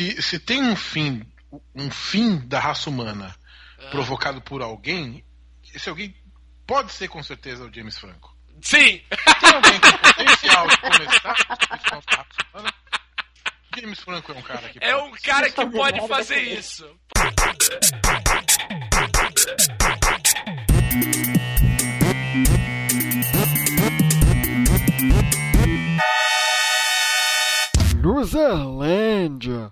se, se tem um fim, um fim da raça humana ah. provocado por alguém, esse alguém pode ser com certeza o James Franco. Sim! Tem alguém com potencial de começar a raça humana, James Franco é um cara que É um cara que pode fazer isso. Luzerlândia.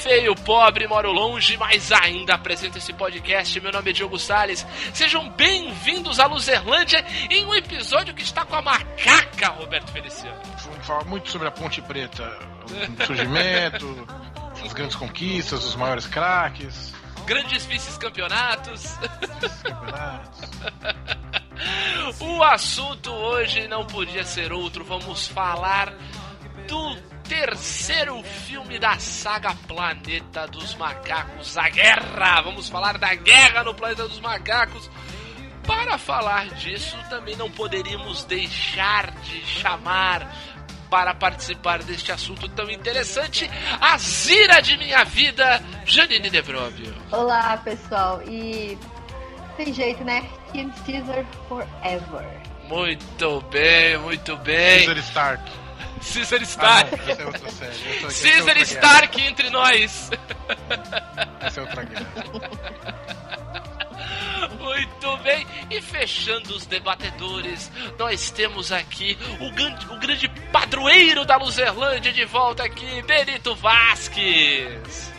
Feio, pobre, moro longe, mas ainda apresento esse podcast. Meu nome é Diogo Salles. Sejam bem-vindos à Luzerlândia em um episódio que está com a macaca, Roberto Feliciano. Vamos falar muito sobre a Ponte Preta, o surgimento, as grandes conquistas, os maiores craques. Grandes vice-campeonatos. o assunto hoje não podia ser outro. Vamos falar do terceiro filme da saga Planeta dos Macacos, a Guerra. Vamos falar da guerra no Planeta dos Macacos. Para falar disso, também não poderíamos deixar de chamar para participar deste assunto tão interessante, a Zira de minha vida, Janine Debrobio. Olá, pessoal. E tem jeito, né? Team Caesar Forever. Muito bem, muito bem. Caesar Stark. Caesar Stark. Ah, essa é outra série. É Caesar é Stark guerra. entre nós. Essa é outra guerra. Muito bem, e fechando os debatedores, nós temos aqui o grande, o grande padroeiro da Luzerlândia de volta aqui, Benito Vasques.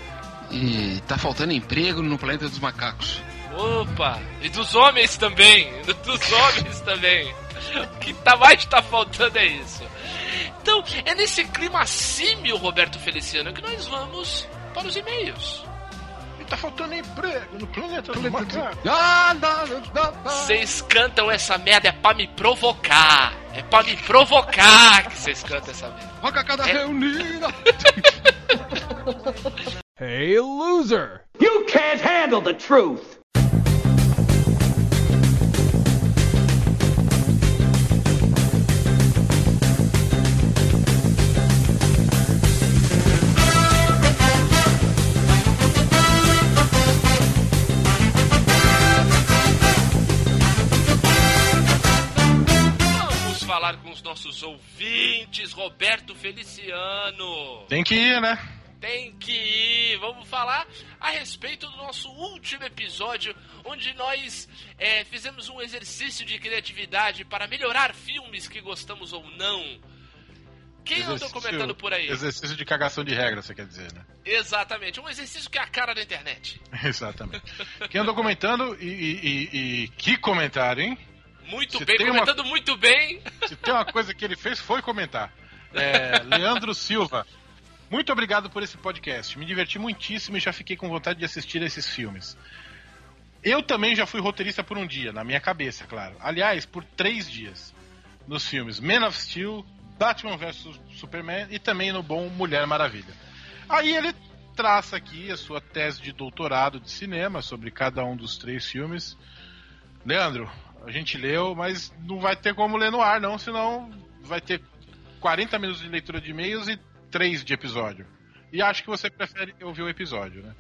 E tá faltando emprego no planeta dos macacos. Opa, e dos homens também, dos homens também. O que tá mais tá faltando é isso. Então, é nesse clima símil, Roberto Feliciano, que nós vamos para os e-mails. E tá faltando emprego no planeta do macaco. Vocês cantam essa merda é pra me provocar. É pra me provocar que vocês cantam essa merda. Macacada é... reunida. hey, loser! You can't handle the truth! Nossos ouvintes, Roberto Feliciano. Tem que ir, né? Tem que ir. Vamos falar a respeito do nosso último episódio, onde nós é, fizemos um exercício de criatividade para melhorar filmes que gostamos ou não. Quem exercício, andou comentando por aí? Exercício de cagação de regra, você quer dizer, né? Exatamente, um exercício que é a cara da internet. Exatamente. Quem andou comentando e, e, e, e que comentário, hein? Muito se bem, comentando uma... muito bem. Se tem uma coisa que ele fez, foi comentar. É, Leandro Silva. Muito obrigado por esse podcast. Me diverti muitíssimo e já fiquei com vontade de assistir a esses filmes. Eu também já fui roteirista por um dia, na minha cabeça, claro. Aliás, por três dias. Nos filmes Man of Steel, Batman vs Superman e também no bom Mulher Maravilha. Aí ele traça aqui a sua tese de doutorado de cinema sobre cada um dos três filmes. Leandro, a gente leu, mas não vai ter como ler no ar, não, senão vai ter 40 minutos de leitura de e-mails e 3 de episódio. E acho que você prefere ouvir o episódio, né?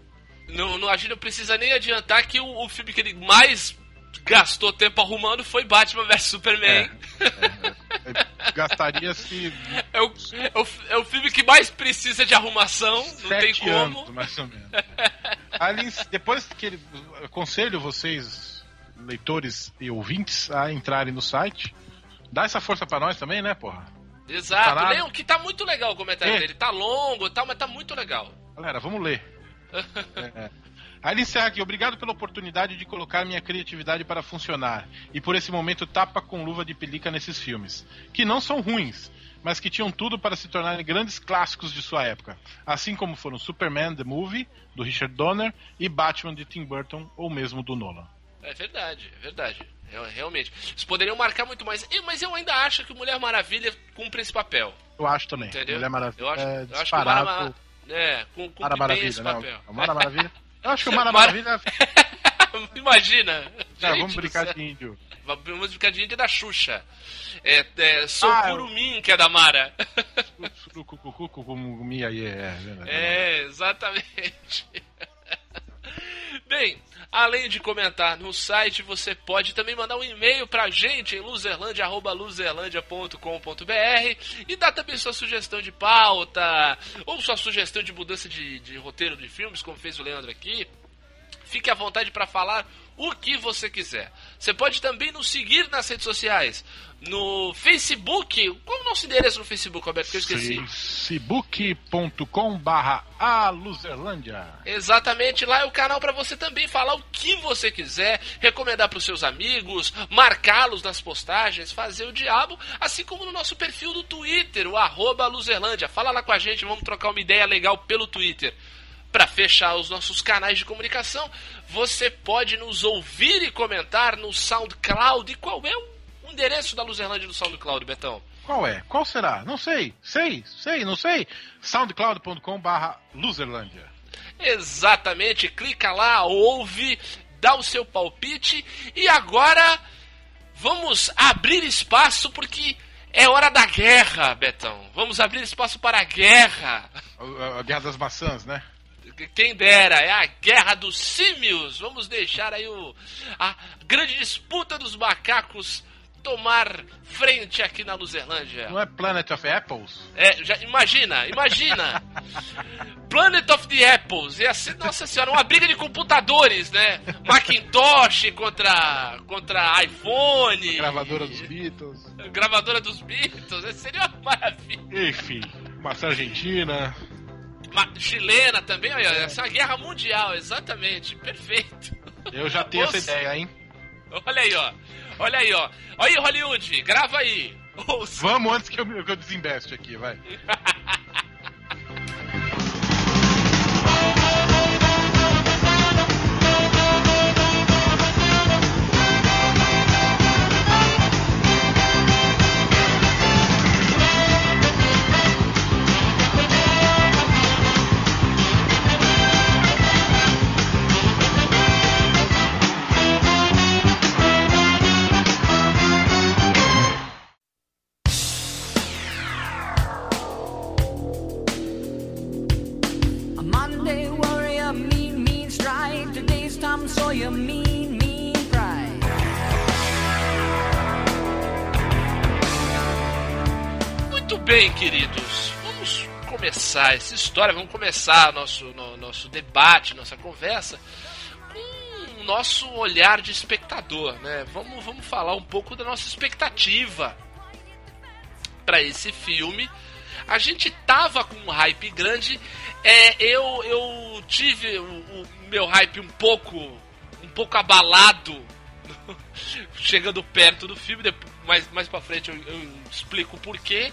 Não, não, a gente não precisa nem adiantar que o, o filme que ele mais gastou tempo arrumando foi Batman vs Superman. É, é, é, gastaria se. É o, é, o, é o filme que mais precisa de arrumação, não tem como. Anos, mais ou menos. Ali, depois que ele. Aconselho vocês leitores e ouvintes a entrarem no site. Dá essa força para nós também, né, porra? Exato. Tá Leon, que tá muito legal o comentário é. dele. Tá longo e tal, mas tá muito legal. Galera, vamos ler. é. Aí ele encerra aqui. Obrigado pela oportunidade de colocar minha criatividade para funcionar. E por esse momento tapa com luva de pelica nesses filmes. Que não são ruins, mas que tinham tudo para se tornarem grandes clássicos de sua época. Assim como foram Superman The Movie, do Richard Donner, e Batman de Tim Burton, ou mesmo do Nolan. É verdade, é verdade. Realmente. Eles poderiam marcar muito mais. Mas eu ainda acho que Mulher Maravilha cumpre esse papel. Eu acho também. Entendeu? Mulher Maravilha. Eu acho, é eu acho que Mara, é, cumpre Mara bem esse né? papel. Mara Maravilha. Eu acho que o Mara Mara- Maravilha. Imagina. Gente vamos brincar de índio. Vamos brincar de índia da Xuxa. É, é Sou Ah, Curumim, que é da Mara. Surucucucucumia aí, é. verdade. É, exatamente. Bem, além de comentar no site, você pode também mandar um e-mail pra gente em luzerlandia.luzerlandia.com.br e dar também sua sugestão de pauta ou sua sugestão de mudança de, de roteiro de filmes, como fez o Leandro aqui. Fique à vontade para falar o que você quiser. Você pode também nos seguir nas redes sociais. No Facebook. Qual é o nosso endereço no Facebook, Roberto? Que eu esqueci. facebook.com barra aluzerlândia. Exatamente, lá é o canal para você também falar o que você quiser, recomendar para os seus amigos, marcá-los nas postagens, fazer o diabo, assim como no nosso perfil do Twitter, o arroba Luzerlândia. Fala lá com a gente, vamos trocar uma ideia legal pelo Twitter. Para fechar os nossos canais de comunicação, você pode nos ouvir e comentar no SoundCloud. E qual é o endereço da Luzerlândia no SoundCloud, Betão? Qual é? Qual será? Não sei. Sei, sei, não sei. soundcloud.com barra luzerlândia. Exatamente, clica lá, ouve, dá o seu palpite e agora vamos abrir espaço porque é hora da guerra, Betão. Vamos abrir espaço para a guerra. A, a Guerra das Maçãs, né? Quem dera, é a guerra dos símios. Vamos deixar aí o, a grande disputa dos macacos tomar frente aqui na Luzerlândia. Não é Planet of Apples? É, já, imagina, imagina. Planet of the Apples. Ia ser, nossa senhora, uma briga de computadores, né? Macintosh contra, contra iPhone. Gravadora dos Beatles. Gravadora dos Beatles. Seria uma maravilha. Enfim, maçã argentina. Chilena também, olha, essa é uma guerra mundial, exatamente. Perfeito. Eu já tenho essa ideia, hein? Olha aí, ó. Olha aí, ó. Olha aí, Hollywood, grava aí. Ouça. Vamos antes que eu, que eu desembeste aqui, vai. começar essa história, vamos começar nosso, no- nosso debate, nossa conversa com o nosso olhar de espectador, né? Vamos, vamos falar um pouco da nossa expectativa para esse filme. A gente tava com um hype grande. É, eu, eu tive o, o meu hype um pouco um pouco abalado chegando perto do filme. Depois, mais, mais pra frente eu, eu explico o porquê.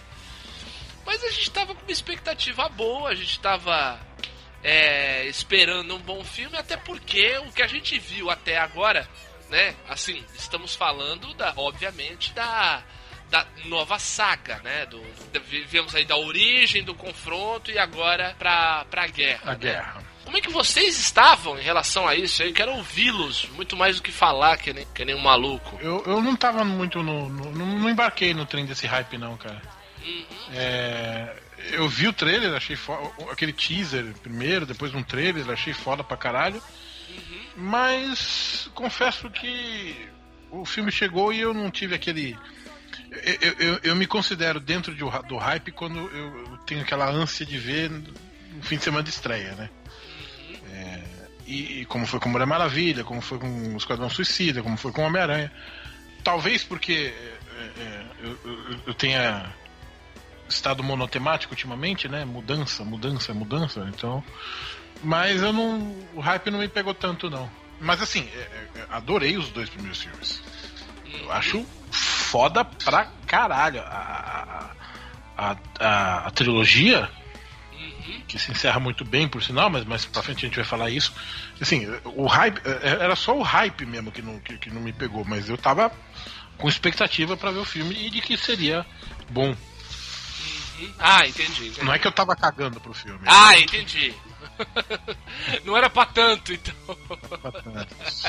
Mas a gente tava com uma expectativa boa, a gente tava é, esperando um bom filme, até porque o que a gente viu até agora, né? Assim, estamos falando da, obviamente, da, da nova saga, né? Do, do- vivemos aí da origem do confronto e agora pra, pra guerra. A né? guerra. Como é que vocês estavam em relação a isso? Eu quero ouvi-los, muito mais do que falar, que nem, que nem um maluco. Eu, eu não tava muito no, no- Não, não embarquei no trem desse hype, não, cara. É, eu vi o trailer, achei foda. Aquele teaser primeiro, depois um trailer, achei foda pra caralho. Mas confesso que o filme chegou e eu não tive aquele. Eu, eu- eu- me considero dentro de, do hype quando eu, tenho aquela ânsia de ver no fim de semana de estreia, né? É, e, e como foi com Mulher Maravilha, como foi com Esquadrão Suicida, como foi com Homem-Aranha. Talvez porque é, é, eu, eu- eu tenha estado monotemático ultimamente, né? Mudança, mudança, mudança. Então, mas eu não, o hype não me pegou tanto não. Mas assim, é, é, adorei os dois primeiros filmes. Eu acho foda pra caralho a, a, a, a- trilogia que se encerra muito bem, por sinal, mas mais pra frente a gente vai falar isso. Assim, o hype é, era só o hype mesmo que não, que, que não me pegou, mas eu tava com expectativa pra ver o filme e de que seria bom. Ah, entendi. entendi. Não é que eu tava cagando pro filme. Ah, entendi. Não era pra tanto, então. Pra tantos.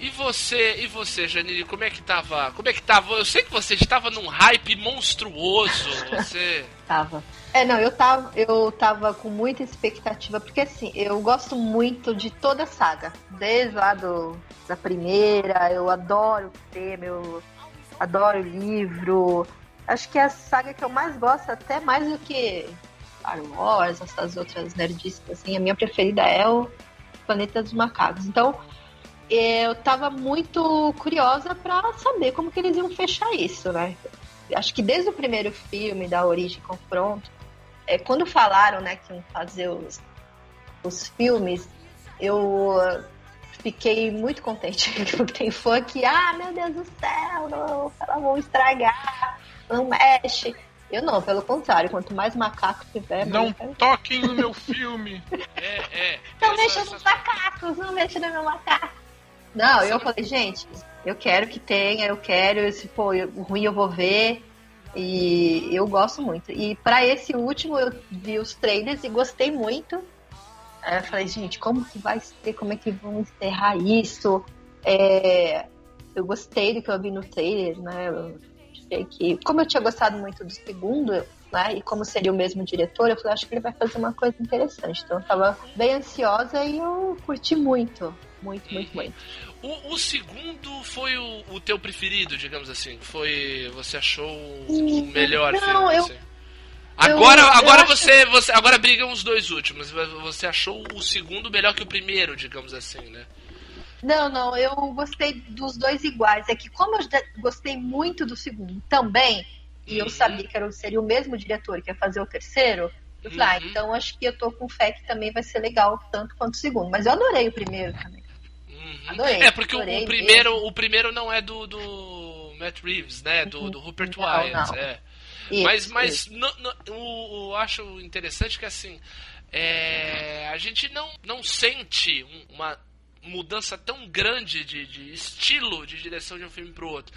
E você, e você, Janine, como é que tava? Como é que tava? Eu sei que você estava num hype monstruoso. Você. Tava. É, não, eu tava, eu tava com muita expectativa, porque assim, eu gosto muito de toda a saga. Desde lá do, da primeira, eu adoro o tema, eu adoro o livro. Acho que é a saga que eu mais gosto, até mais do que Star Wars, essas outras nerdices, assim. A minha preferida é o Planeta dos Macacos. Então, eu tava muito curiosa pra saber como que eles iam fechar isso, né? Acho que desde o primeiro filme, da Origem Confronto, é, quando falaram, né, que iam fazer os, os filmes, eu fiquei muito contente. Porque tem fã que, ah, meu Deus do céu, não, elas vão estragar, não mexe. Eu não, pelo contrário, quanto mais macaco tiver, Não mais toquem no meu filme. É, é. Não mexa nos macacos, não mexa no meu macaco. Não, eu falei, gente, eu quero que tenha, eu quero, se for ruim eu vou ver. E eu gosto muito. E pra esse último eu vi os trailers e gostei muito. Aí eu falei, gente, como que vai ser? Como é que vão encerrar isso? É, eu gostei do que eu vi no trailer, né? Eu achei que, como eu tinha gostado muito do segundo, né? E como seria o mesmo diretor, eu falei, acho que ele vai fazer uma coisa interessante. Então eu tava bem ansiosa e eu curti muito. Muito, muito, Uhum. muito. O, o segundo foi o, o teu preferido, digamos assim. Foi. Você achou o melhor não, filme, eu- assim. Agora, eu agora acho- você, você. Agora brigam os dois últimos. Você achou o segundo melhor que o primeiro, digamos assim, né? Não, não, eu gostei dos dois iguais. É que como eu gostei muito do segundo também, e eu Uhum. sabia que era, seria o mesmo diretor que ia fazer o terceiro, eu falei, ah, Uhum. então acho que eu tô com fé que também vai ser legal tanto quanto o segundo. Mas eu adorei o primeiro também. Uhum. Adorei, É, porque o- adorei o primeiro, mesmo. o primeiro não é do, do Matt Reeves, né? Do, do Rupert Não, Wyatt. não. É. Isso, mas mas isso. não- não- o, o- acho interessante que assim é, a gente não, não sente um- uma mudança tão grande de, de estilo de direção de um filme pro outro.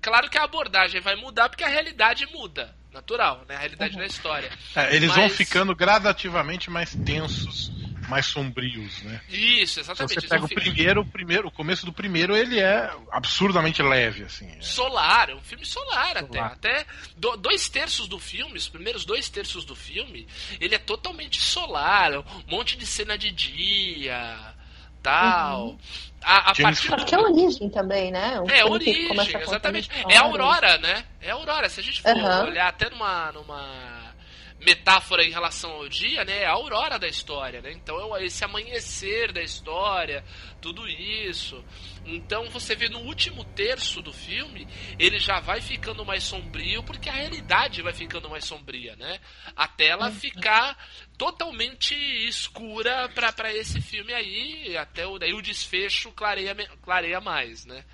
Claro que a abordagem vai mudar porque a realidade muda, natural, né? A realidade da história. É, eles vão Mas- ficando gradativamente mais tensos, mais sombrios, né? Isso, Se exatamente. você pega vão o ficar- primeiro, o primeiro, o começo do primeiro, ele é absurdamente leve, assim. é. Solar, é um filme solar, até. Solar. Até do- dois terços do filme, os primeiros dois terços do filme, ele é totalmente solar, um monte de cena de dia, tal. A, a James partir que é a origem também, né? Um É, origem, a exatamente. É a história. Aurora, né? É a Aurora. Se a gente for Aham. olhar até numa, numa metáfora em relação ao dia, né? É a aurora da história, né? Então é esse amanhecer da história, tudo isso. Então você vê no último terço do filme, ele já vai ficando mais sombrio, porque a realidade vai ficando mais sombria, né? Até ela ficar totalmente escura pra, pra esse filme aí, até o, daí o desfecho clareia, clareia mais, né?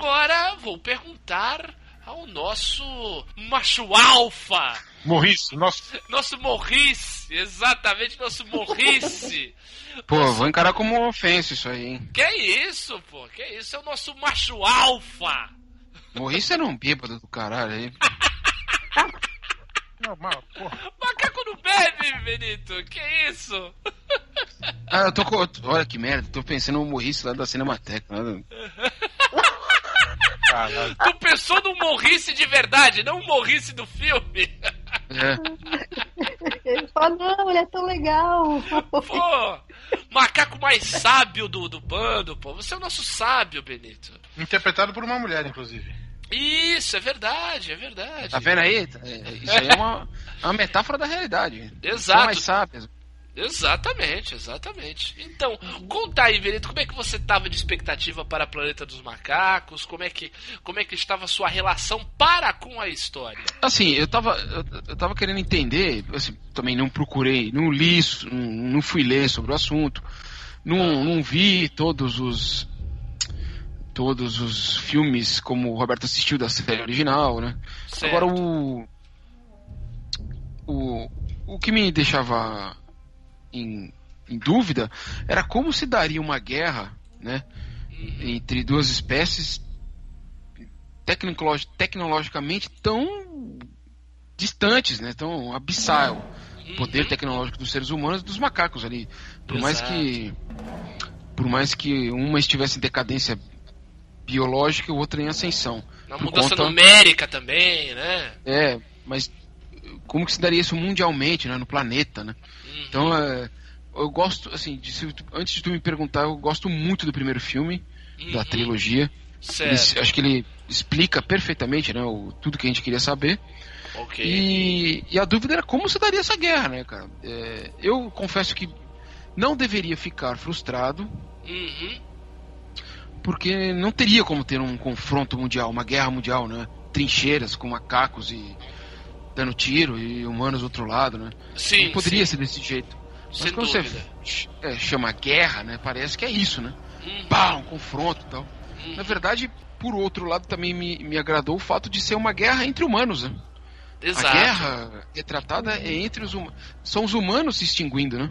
Agora vou perguntar ao nosso macho alfa, Morrice, nosso. nosso Morrice, exatamente nosso Morrice. Pô, vou encarar como ofensa isso aí, hein? Que isso, pô? Que isso? É o nosso macho alfa. Morrice era um bêbado do caralho aí. Não, porra, Macaco não bebe, Benito. Que isso? Ah, eu tô com. Olha que merda, tô pensando no Morrice lá da Cinemateca. Lá. Tu pensou num Morrice de verdade, não um Morrice do filme. É. Ele fala, não, ele é tão legal. Pô, macaco mais sábio do, do bando, pô. Você é o nosso sábio, Benito. Interpretado por uma mulher, inclusive. Isso, é verdade, é verdade. Tá vendo aí? É, Isso aí é uma, é uma metáfora da realidade. Exato. São mais sábios. Exatamente, exatamente. Então, conta aí, Benito, como é que você tava de expectativa para Planeta dos Macacos? Como é que, como é que estava a sua relação para com a história? Assim, eu tava, eu, eu tava querendo entender, assim, também não procurei, não li, não, não fui ler sobre o assunto, não, não vi todos os todos os filmes como o Roberto assistiu da série original, né? Certo. Agora o o o que me deixava em, em dúvida era como se daria uma guerra né? Entre duas espécies tecnologi- tecnologicamente tão distantes, né? Tão abissal. O poder tecnológico dos seres humanos e dos macacos ali. Por mais Exato. que por mais que uma estivesse em decadência biológica e outra em ascensão. Na mudança conta- numérica também, né? É, mas como que se daria isso mundialmente, né, no planeta, né? Então, é, eu gosto, assim, de, se antes de tu me perguntar, eu gosto muito do primeiro filme, da Uhum. trilogia. Ele- Certo. acho que ele explica perfeitamente, né, o, tudo que a gente queria saber. Ok. E, e a dúvida era como se daria essa guerra, né, cara? É, eu confesso que não deveria ficar frustrado, Uhum. porque não teria como ter um confronto mundial, uma guerra mundial, né? Trincheiras com macacos e dando tiro e humanos do outro lado, né? Sim, não poderia sim. ser desse jeito. Mas Sem quando dúvida. você é, chama guerra, né? Parece que é isso, né? Uhum. Pá, um confronto e tal. Uhum. Na verdade, por outro lado, também me, me agradou o fato de ser uma guerra entre humanos, né? Exato. A guerra retratada é entre os humanos. São os humanos se extinguindo, né?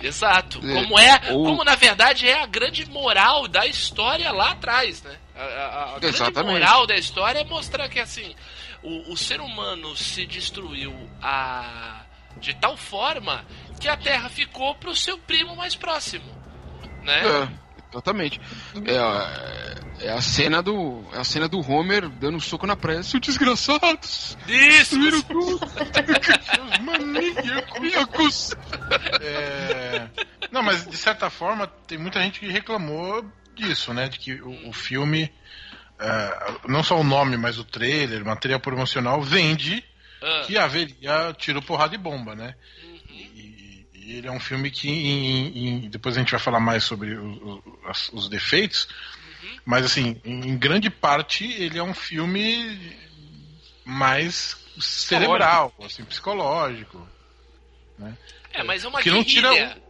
Exato. É, Como é, ou- como na verdade é a grande moral da história lá atrás, né? A, a- a grande moral da história é mostrar que assim, o, o ser humano se destruiu a, de tal forma que a Terra ficou pro seu primo mais próximo, né? É, exatamente. É a, é a cena do. É a cena do Homer dando um soco na praia. Seus desgraçados! Isso. Viram tudo! Maníacos! É, Não, mas de certa forma, tem muita gente que reclamou disso, né? De que o, o filme, é, não só o nome, mas o trailer, material promocional, vende Ah, que haveria tiro, porrada e bomba, né? E, e ele é um filme que, em- em- depois a gente vai falar mais sobre o- o- as- os defeitos, mas assim, em, grande parte ele é um filme mais cerebral, assim, psicológico. é, mas é uma que não tira guerrilha.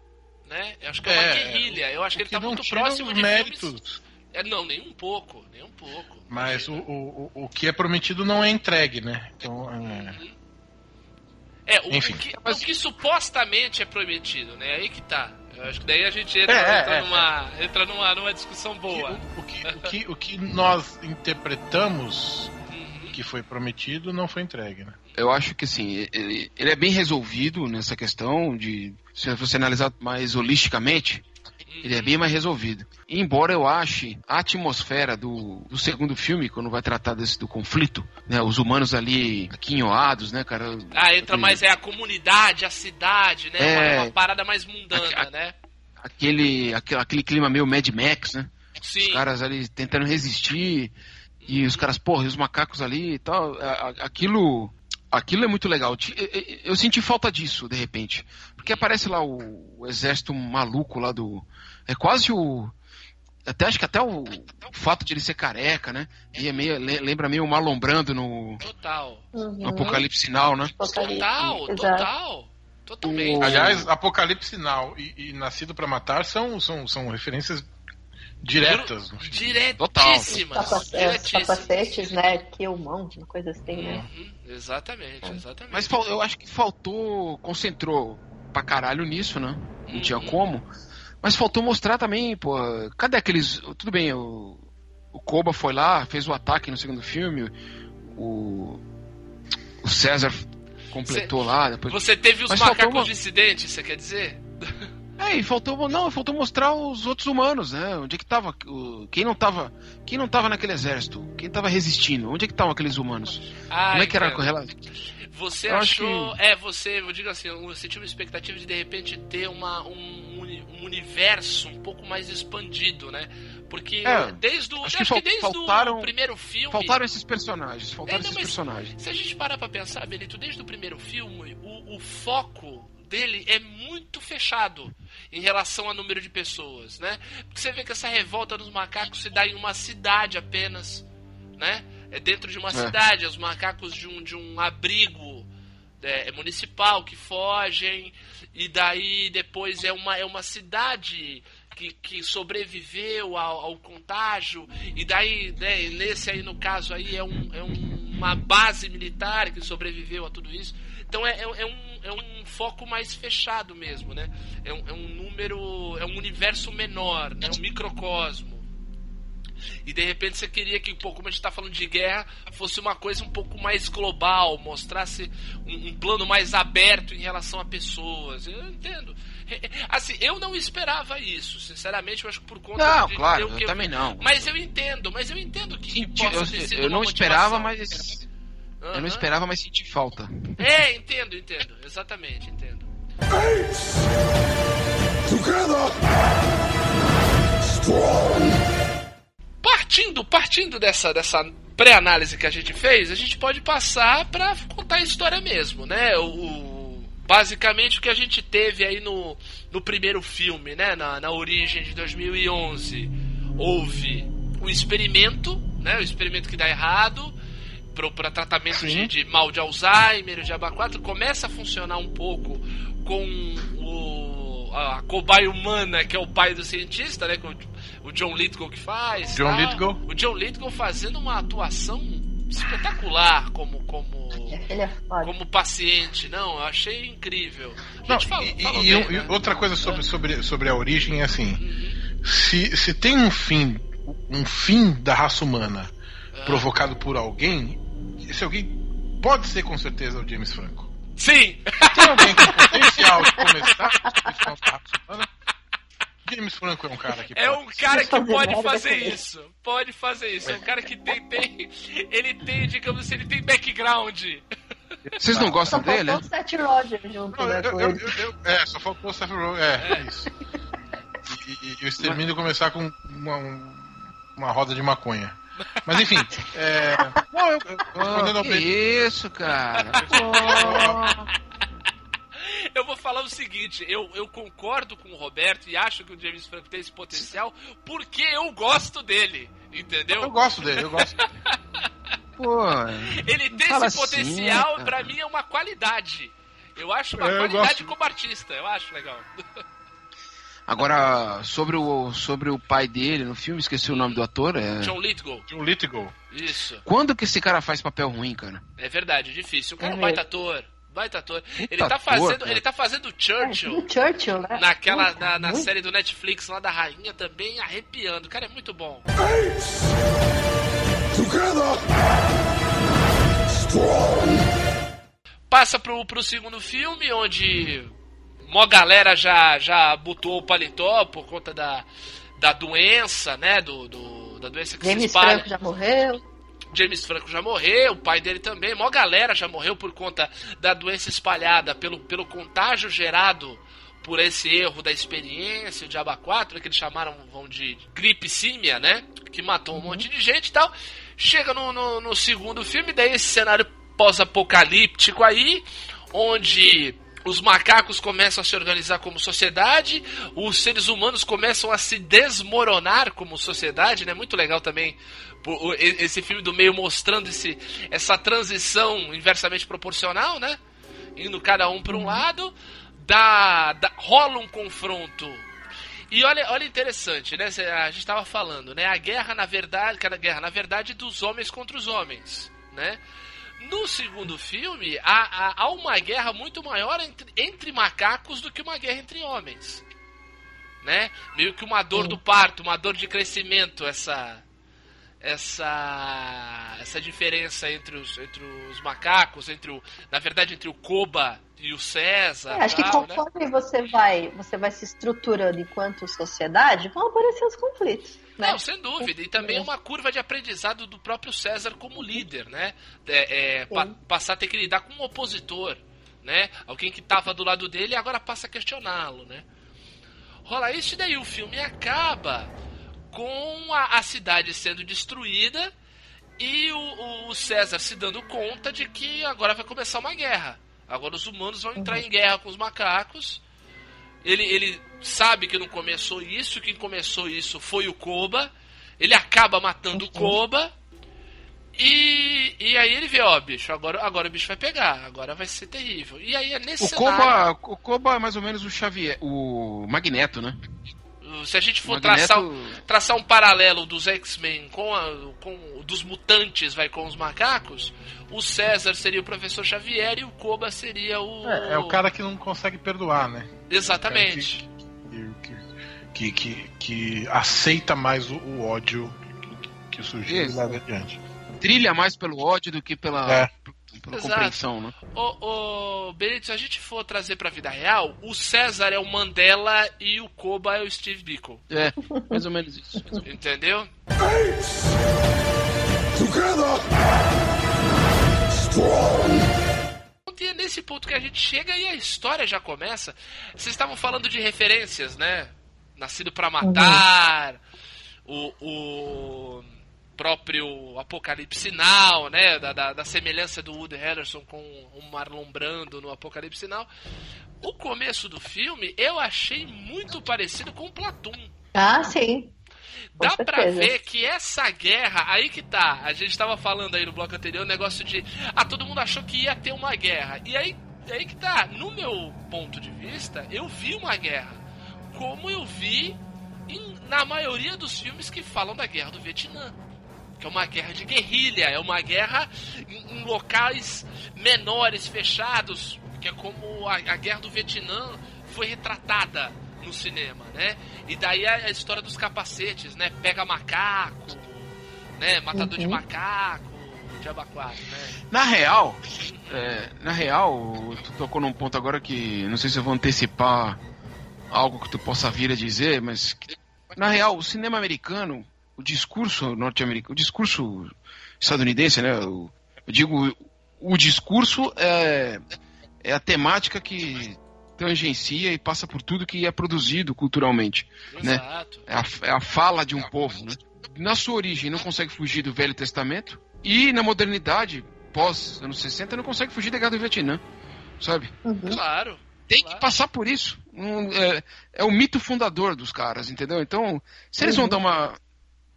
Né? Eu acho que é uma É, guerrilha. Eu acho que O ele tá não muito próximo de méritos, filmes. É, não, nem um pouco, nem um pouco. mas o, o, o, o que é prometido não é entregue, né? Então, é, É, o, Enfim. o que, o que supostamente é prometido, né? Aí que tá. Eu acho que daí a gente entra, É, entra é, numa, entra numa, numa discussão boa. o, que, o, que, o que nós interpretamos Uhum. que foi prometido não foi entregue, né? Eu acho que assim, ele, ele é bem resolvido nessa questão de. Se você analisar mais holisticamente, ele é bem mais resolvido. Embora eu ache a atmosfera do, do segundo filme, quando vai tratar desse do conflito, né? Os humanos ali aquinhoados, né, cara? Ah, entra Aquele- mais é a comunidade, a cidade, né? É. Uma, uma parada mais mundana, A- a- né? Aquele, aquele, aquele clima meio Mad Max, né? Sim. Os caras ali tentando resistir. E os caras, porra, e os macacos ali e tal. Aquilo. Aquilo é muito legal. Eu senti falta disso, de repente. Porque aparece lá o, o exército maluco lá do. É quase o. Até acho que até o, o fato de ele ser careca, né? E é meio, le- lembra meio o Marlon Brando no, Total. Uhum. no Apocalipse Sinal, né? Apocalipse, Total, exato. total. Totalmente. O- Aliás, Apocalipse Sinal e, e Nascido pra Matar são, são, são referências diretas. no filme. Diretíssimas. Capacetes, né? Killmount, uma coisa assim, né? Uhum, exatamente, exatamente. Mas eu acho que faltou. Concentrou pra caralho nisso, né? Não tinha Uhum. como. Mas faltou mostrar também, pô. Cadê aqueles. Tudo bem, o, o Koba foi lá, fez o ataque no segundo filme. O. O César completou lá. Depois... Você teve os Mas macacos uma- dissidentes, você quer dizer? É, e faltou. Não, faltou mostrar os outros humanos, né? Onde é que tava. Quem não tava. Quem não tava naquele exército? Quem tava resistindo? Onde é que estavam aqueles humanos? Ah, Como é que era a correlação? Você Eu acho achou. que- É, você, eu digo assim, você tinha uma expectativa de de repente ter uma, um, um universo um pouco mais expandido, né? Porque É, desde o. acho acho que que desde faltaram- o primeiro filme. Faltaram esses personagens. Faltaram É, não, esses personagens. Se a gente parar pra pensar, Benito, desde o primeiro filme, o, o foco dele é muito fechado em relação ao número de pessoas, né? Porque você vê que essa revolta dos macacos se dá em uma cidade apenas, né? É dentro de uma É. cidade, os macacos de um, de um abrigo é, municipal que fogem, e daí depois é uma, é uma cidade que, que sobreviveu ao, ao contágio, e daí, né, nesse aí no caso aí é, um, é um- uma base militar que sobreviveu a tudo isso. Então é, é, é um, é um foco mais fechado mesmo, né? É um, é um número, é um universo menor, né? Um microcosmo. E de repente você queria que, pô, como a gente tá falando de guerra, fosse uma coisa um pouco mais global, mostrasse um, um plano mais aberto em relação a pessoas. Eu entendo. Assim, eu não esperava isso, sinceramente, eu acho que por conta Não, de claro, eu que também não. Mas eu entendo, mas eu entendo que, Senti- possa eu, ter sido eu não uma esperava, motivação. mas. Eu Aham. não esperava, mas senti falta. É, entendo, entendo. Exatamente, entendo. Partindo, partindo dessa, dessa pré-análise que a gente fez, a gente pode passar para contar a história mesmo, né? O, o- basicamente o que a gente teve aí no, no primeiro filme, né? Na, na origem de 2011, houve o experimento, né? O experimento que dá errado para tratamento de, de mal de Alzheimer, de aba começa a funcionar um pouco com o, a cobaia humana, que é o pai do cientista, né? Com o John Lithgow que faz. John tal. Lithgow. O John Lithgow fazendo uma atuação espetacular como como Ele é como paciente, não, eu achei incrível. A Não, falou, e, falou e- bem, e né? outra coisa sobre, sobre, sobre a origem é assim: se, se tem um fim, um fim da raça humana Ah. provocado por alguém, esse alguém pode ser com certeza o James Franco. Sim! Tem alguém com potencial de começar a humana? James Franco é um cara que É pode. um cara que fazer pode fazer isso. Pode fazer isso. É um cara que tem, tem. Ele tem, digamos assim, ele tem background. Vocês não gostam Só faltou dele? o Seth Rogen junto, Não, né, eu- eu- eu- eu- é, só faltou o Seth Rogen. É, isso. E, e- e o extermínio começar com uma, um- uma roda de maconha. Mas enfim, é, não, eu, eu, Oh, Pedro- isso, cara? Eu vou falar o seguinte, eu, eu concordo com o Roberto e acho que o James Franco tem esse potencial porque eu gosto dele, entendeu? eu gosto dele, eu gosto. Pô, Ele tem esse assim, potencial, cara. pra mim é uma qualidade. Eu acho uma É, eu qualidade gosto. como artista, eu acho legal. Agora, sobre o, sobre o pai dele no filme, esqueci o nome do ator. É... John Lithgow, John Lithgow. isso. Quando que esse cara faz papel ruim, cara? É verdade, difícil. O cara é um É baita ator, baita ator. Ele tá fazendo, ele tá fazendo Churchill. O Churchill, né? Naquela, Puta, na, na muito. série do Netflix lá da Rainha também, arrepiando. O cara é muito bom. Passa pro, pro segundo filme, onde uma galera já, já botou o paletó por conta da, da doença, né? Do, do- da doença que se James espalha. Franco já morreu. James Franco já morreu, o pai dele também. Mó galera já morreu por conta da doença espalhada, pelo, pelo contágio gerado por esse erro da experiência, o Diaba 4, que eles chamaram vão de gripe símia, né? Que matou um monte de gente e tal. Chega no, no, no segundo filme, daí esse cenário pós-apocalíptico aí, onde os macacos começam a se organizar como sociedade, os seres humanos começam a se desmoronar como sociedade, né? Muito legal também esse filme do meio mostrando esse, essa transição inversamente proporcional, né? Indo cada um para um lado, dá, dá- rola um confronto. E olha, olha interessante, né? A gente estava falando, né? A guerra na verdade, cada guerra na verdade dos homens contra os homens, né? No segundo filme, há, há- há uma guerra muito maior entre, entre macacos do que uma guerra entre homens. Né? Meio que uma dor do parto, uma dor de crescimento, essa essa essa diferença entre os, entre os macacos, entre o, na verdade entre o Koba e o César. É, acho que tal, né? conforme você vai, você vai se estruturando enquanto sociedade, vão aparecer os conflitos. Né? Não, sem dúvida. E também é uma curva de aprendizado do próprio César como líder, né? É, é, pa- passar a ter que lidar com um opositor, né? Alguém que estava do lado dele e agora passa a questioná-lo, né? Rola isso e daí o filme acaba com a, a cidade sendo destruída e o, o César se dando conta de que agora vai começar uma guerra. Agora os humanos vão entrar em guerra com os macacos. Ele, ele sabe que não começou isso, quem começou isso foi o Koba. Ele acaba matando o Koba. E, e aí ele vê, ó, bicho, agora, agora o bicho vai pegar, agora vai ser terrível. E aí é nesse O cenário... Koba, o Koba é mais ou menos o Xavier, o Magneto, né? Se a gente for Magneto- traçar, traçar um paralelo dos X-Men com, a- com dos mutantes, vai com os macacos, o César seria o professor Xavier e o Koba seria o. É, é o cara que não consegue perdoar, né? Exatamente. Que, que, que, que aceita mais o, o ódio que, surgiu Isso. leva adiante. Trilha mais pelo ódio do que pela, É. pela Exato. compreensão, né? Ô, ô, Benito, se a gente for trazer pra vida real, o César é o Mandela e o Koba é o Steve Biko. É, mais ou menos isso. mais ou menos. Entendeu? E é nesse ponto que a gente chega e a história já começa. Vocês estavam falando de referências, né? Nascido pra matar, o, o próprio Apocalipse Now, né? Da, da, da semelhança do Woody Harrelson com o Marlon Brando no Apocalipse Now. O começo do filme eu achei muito parecido com Platum. Ah, sim. Dá pra certeza. ver que essa guerra, aí que tá. A gente tava falando aí no bloco anterior, o negócio de. Ah, todo mundo achou que ia ter uma guerra. E aí, aí que tá. No meu ponto de vista, eu vi uma guerra. Como eu vi em- na maioria dos filmes que falam da guerra do Vietnã. Que é uma guerra de guerrilha, é uma guerra em, em locais menores, fechados, que é como a, a guerra do Vietnã foi retratada no cinema, né? E daí a, a história dos capacetes, né? Pega macaco, né? Matador de Uhum. macaco, diabo quatro, né? Na real, é, na real, tu tocou num ponto agora que não sei se eu vou antecipar algo que tu possa vir a dizer, mas na real, o cinema americano, o discurso norte-americano, o discurso estadunidense, né? o- eu digo, o discurso é, é a temática que tangencia e passa por tudo que é produzido culturalmente. Né? Exato. É a, é a fala de um povo, né? Na sua origem não consegue fugir do Velho Testamento e na modernidade, pós anos 60, não consegue fugir da Guerra do Vietnã, sabe? Uhum. Claro. Tem Claro. que passar por isso. Um, é, é o mito fundador dos caras, entendeu? Então, se eles vão Uhum. dar uma...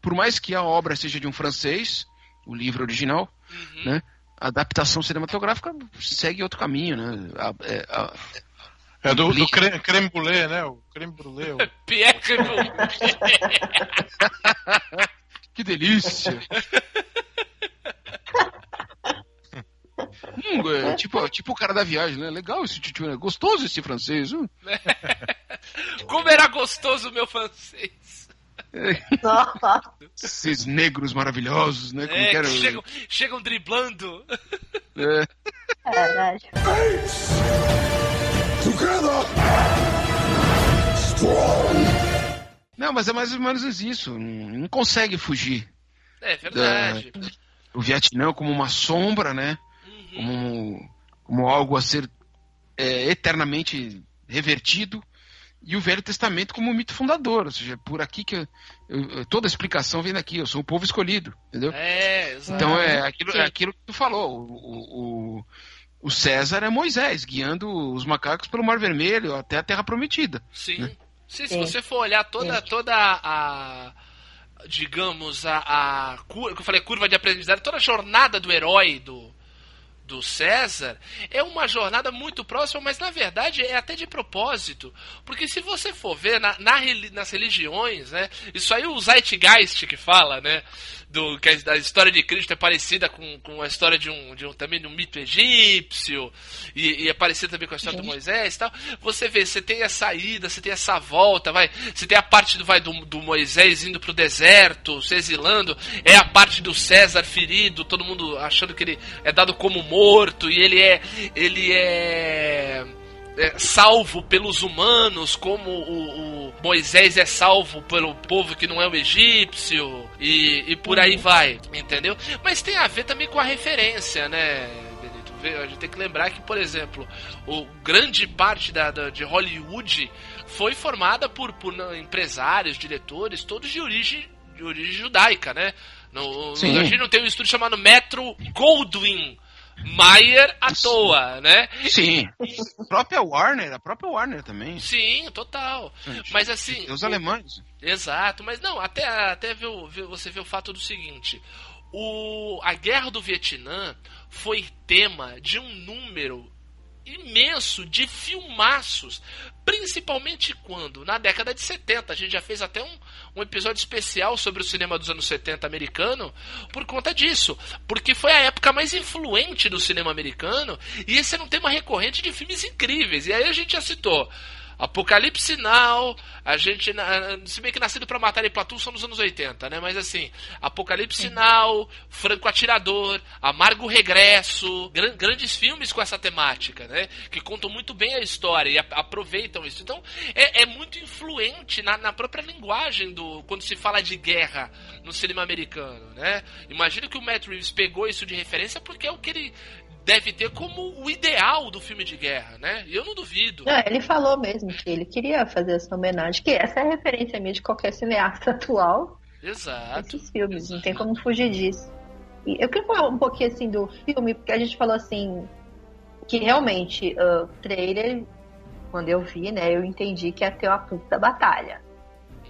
Por mais que a obra seja de um francês, o livro original, Uhum. né? A adaptação cinematográfica segue outro caminho, né? A- é, a- É do, do creme, creme brulee, né? O creme brulee. o- Pierre Cagnon. Que delícia! hum, é, tipo, tipo o cara da viagem, né? Legal esse tio, né? Gostoso esse francês. hum. Como era gostoso o meu francês. Nossa. Esses negros maravilhosos, né? Como É, que era? que chegam, chegam driblando. É, É verdade. Não, mas é mais ou menos isso. Não, consegue fugir. É verdade. O Vietnã como uma sombra, né? Uhum. Como, como algo a ser é, eternamente revertido. E o Velho Testamento como um mito fundador. Ou seja, por aqui que eu- eu- toda a explicação vem daqui. Eu sou o povo escolhido, entendeu? É, exato. Então é aquilo, é aquilo que tu falou. O, o, o- o César é Moisés, guiando os macacos pelo Mar Vermelho até a Terra Prometida. Sim. Sim, se Sim. você for olhar toda, toda a. Digamos, a, a curva, que eu falei, curva de aprendizado, toda a jornada do herói do, do César é uma jornada muito próxima, mas na verdade é até de propósito. Porque se você for ver na, na nas religiões, né? Isso aí o Zeitgeist que fala, né? Do, que a, a história de Cristo é parecida com, com a história de um, de um também de um mito egípcio, e, e é parecida também com a história do Moisés e tal. Você vê, você tem a saída, você tem essa volta, vai. Você tem a parte do, vai, do, do Moisés indo pro deserto, se exilando, é a parte do César ferido, todo mundo achando que ele é dado como morto, e ele é. Ele é é, salvo pelos humanos, como o, o Moisés é salvo pelo povo que não é o egípcio, e, e por aí vai, entendeu? Mas tem a ver também com a referência, né, A gente tem que lembrar que, por exemplo, o grande parte da, da- de Hollywood foi formada por, por não, empresários, diretores, todos de origem, de origem judaica, né? No, Sim. a gente não tem um estúdio chamado Metro Goldwyn Mayer à toa, né? Sim. A própria Warner, a própria Warner também. Sim, total. Mas assim. Os alemães. Exato, mas não, até, até ver, ver- você vê o fato do seguinte: o, a guerra do Vietnã foi tema de um número imenso de filmaços. Principalmente quando, na década de 70, a gente já fez até um, um episódio especial sobre o cinema dos anos 70 americano por conta disso. Porque foi a época mais influente do cinema americano e esse era um tema recorrente de filmes incríveis. E aí a gente já citou. Apocalipse Now, a gente, se bem que Nascido pra Matar e Platum são nos anos 80, né? Mas assim, Apocalipse Now, Franco Atirador, Amargo Regresso, gran- grandes filmes com essa temática, né? Que contam muito bem a história e a- aproveitam isso. Então, é, é muito influente na, na própria linguagem do quando se fala de guerra no cinema americano, né? Imagino que o Matt Reeves pegou isso de referência porque é o que ele deve ter como o ideal do filme de guerra, né? Eu não duvido. Não, ele falou mesmo que ele queria fazer essa homenagem, que essa é a referência minha de qualquer cineasta atual, Exato. esses filmes, não tem como fugir disso. E eu queria falar um pouquinho assim do filme, porque a gente falou assim que realmente ah, o trailer, quando eu vi, né, eu entendi que ia ter uma puta batalha.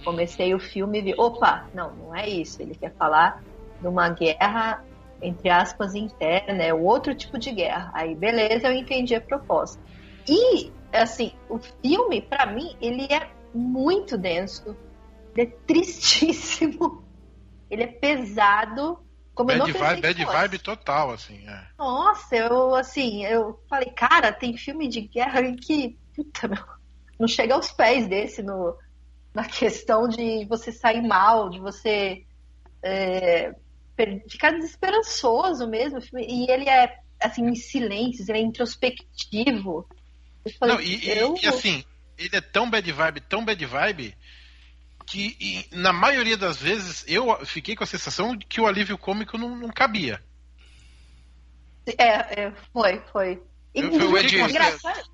Comecei o filme e vi, opa, não, não é isso. Ele quer falar de uma guerra, entre aspas, interna, é outro tipo de guerra. Aí, beleza, eu entendi a proposta. E, assim, o filme, pra mim, ele é muito denso, ele é tristíssimo, ele é pesado. Como eu não Bad vibe, bad fosse. vibe total, assim. É. Nossa, eu assim, eu falei, cara, tem filme de guerra que, puta, meu, não chega aos pés desse no, na questão de você sair mal, de você é, ficar desesperançoso mesmo. E ele é assim, em silêncios, ele é introspectivo. Eu falei, Não, e, eu- e, assim, ele é tão bad vibe, tão bad vibe, que e, na maioria das vezes eu fiquei com a sensação de que o alívio cômico não, não cabia. é, é, foi, foi. E, foi o Ed- engraçado,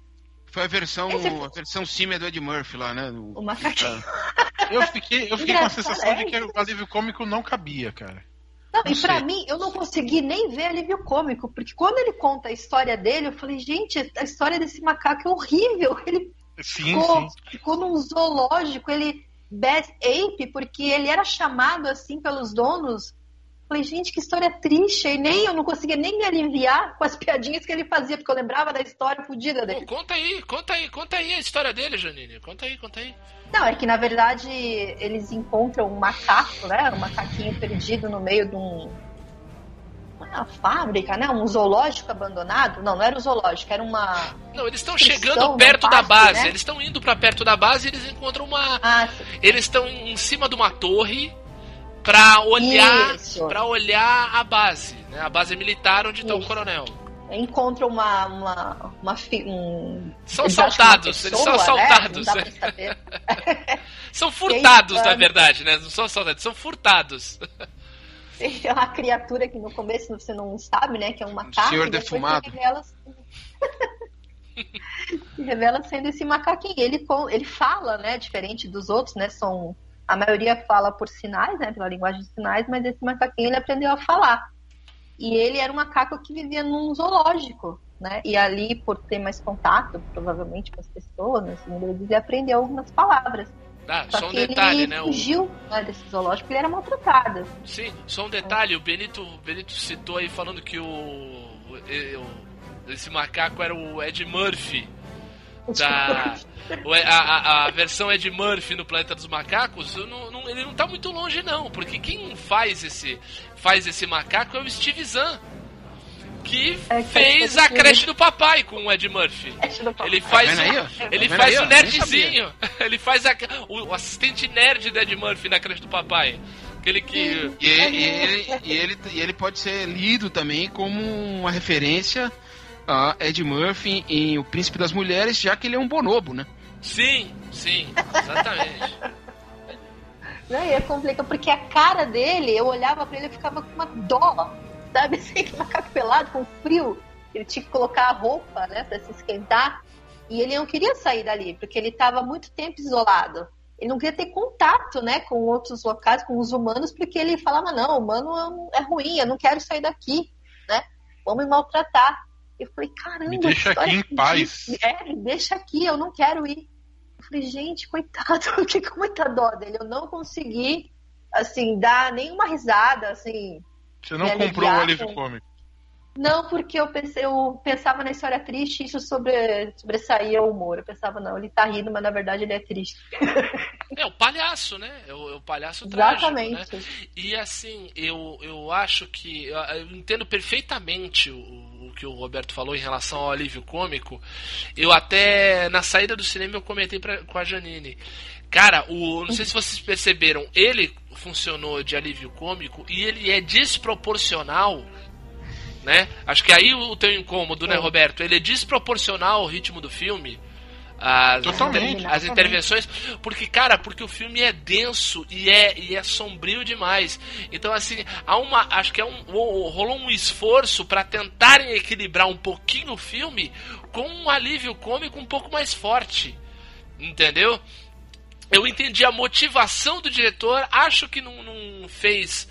Foi a versão, Esse- a versão símia do Ed Murphy lá, né? o macaquinho. Eu fiquei, eu fiquei com a sensação de é. que o alívio cômico não cabia, cara. Não, Não e pra sei. mim, eu não consegui nem ver alívio cômico, porque quando ele conta a história dele, eu falei, gente, a história desse macaco é horrível. Ele Sim, ficou, sim. ficou num zoológico, ele bad ape, porque ele era chamado assim pelos donos. Falei, gente, que história triste. E nem eu não conseguia nem me aliviar com as piadinhas que ele fazia, porque eu lembrava da história fodida Pô, dele. conta aí, conta aí, conta aí a história dele, Janine. Conta aí, conta aí. Não, é que na verdade eles encontram um macaco, né? Um macaquinho perdido no meio de um. Uma fábrica, né? Um zoológico abandonado. Não, não era um zoológico, era uma. Não, eles estão chegando perto da parque, base. né? Eles estão indo pra perto da base e eles encontram uma. Ah. Eles estão em cima de uma torre pra olhar, para olhar a base, né? A base militar onde está o coronel. encontram uma. uma, uma fi- um, São uma eles são né? assaltados. Não dá pra saber. São furtados, aí, na verdade, né? Não são assaltados, são furtados. Tem uma criatura que no começo você não sabe, né? Que é um macaco. senhor defumado. Se revela, revela sendo esse macaquinho. Ele, ele fala, né? Diferente dos outros, né? São, a maioria fala por sinais, né? Pela linguagem de sinais, mas esse macaquinho ele aprendeu a falar. E ele era um macaco que vivia num zoológico, né? E ali, por ter mais contato, provavelmente, com as pessoas, né? segundo ele aprendeu algumas palavras. Ah, Só, só um detalhe, ele né? O, fugiu né, desse zoológico ele era maltratado. sim, só um detalhe, o Benito, o Benito citou aí falando que o, o- esse macaco era o Ed Murphy da a, a- a versão Ed Murphy no Planeta dos Macacos, não- não- ele não tá muito longe não, porque quem faz esse faz esse macaco é o Steve Zahn, que É, que fez a creche do papai com o Ed Murphy. Ele faz, Tá aí, ele Tá vendo faz aí, o nerdzinho. Ele faz a- o, o assistente nerd do Ed Murphy na creche do papai. Aquele que. E, e ele, e, ele, e ele pode ser lido também como uma referência a Ed Murphy em O Príncipe das Mulheres, já que ele é um bonobo, né? Sim, sim, exatamente. Não, e é complicado, porque a cara dele, eu olhava pra ele e ficava com uma dó, sabe? Assim, com macaco pelado, com frio. Ele tinha que colocar a roupa, né, pra se esquentar. E ele não queria sair dali, porque ele estava muito tempo isolado. Ele não queria ter contato, né, com outros locais, com os humanos, porque ele falava, não, o humano é é ruim, eu não quero sair daqui, né? Vão me maltratar. Eu falei, caramba, Me deixa que aqui em paz. É, me deixa aqui, eu não quero ir. Eu falei, gente, coitado, com muita dó dele. Eu não consegui, assim, dar nenhuma risada, assim. Você não comprou o aliviar alívio com- cômico. Não, porque eu, pensei, eu pensava na história triste e isso sobre, sobressaía o humor. Eu pensava, não, ele tá rindo, mas na verdade ele é triste. É o palhaço, né? É o, é o palhaço Exatamente. trágico, né? E assim, eu, eu acho que. Eu eu entendo perfeitamente o, o que o Roberto falou em relação ao alívio cômico. Eu até, na saída do cinema, eu comentei pra, com a Janine. Cara, o, não sei se vocês perceberam, ele funcionou de alívio cômico e ele é desproporcional. Né? Acho que aí o teu incômodo, né, É. Roberto? Ele é desproporcional ao ritmo do filme. As, Totalmente, as totalmente. intervenções. Porque, cara, porque o filme é denso e é, e é sombrio demais. Então, assim, há uma. Acho que é um, ro- rolou um esforço para tentarem equilibrar um pouquinho o filme com um alívio cômico um pouco mais forte. Entendeu? Eu entendi a motivação do diretor, acho que não, não fez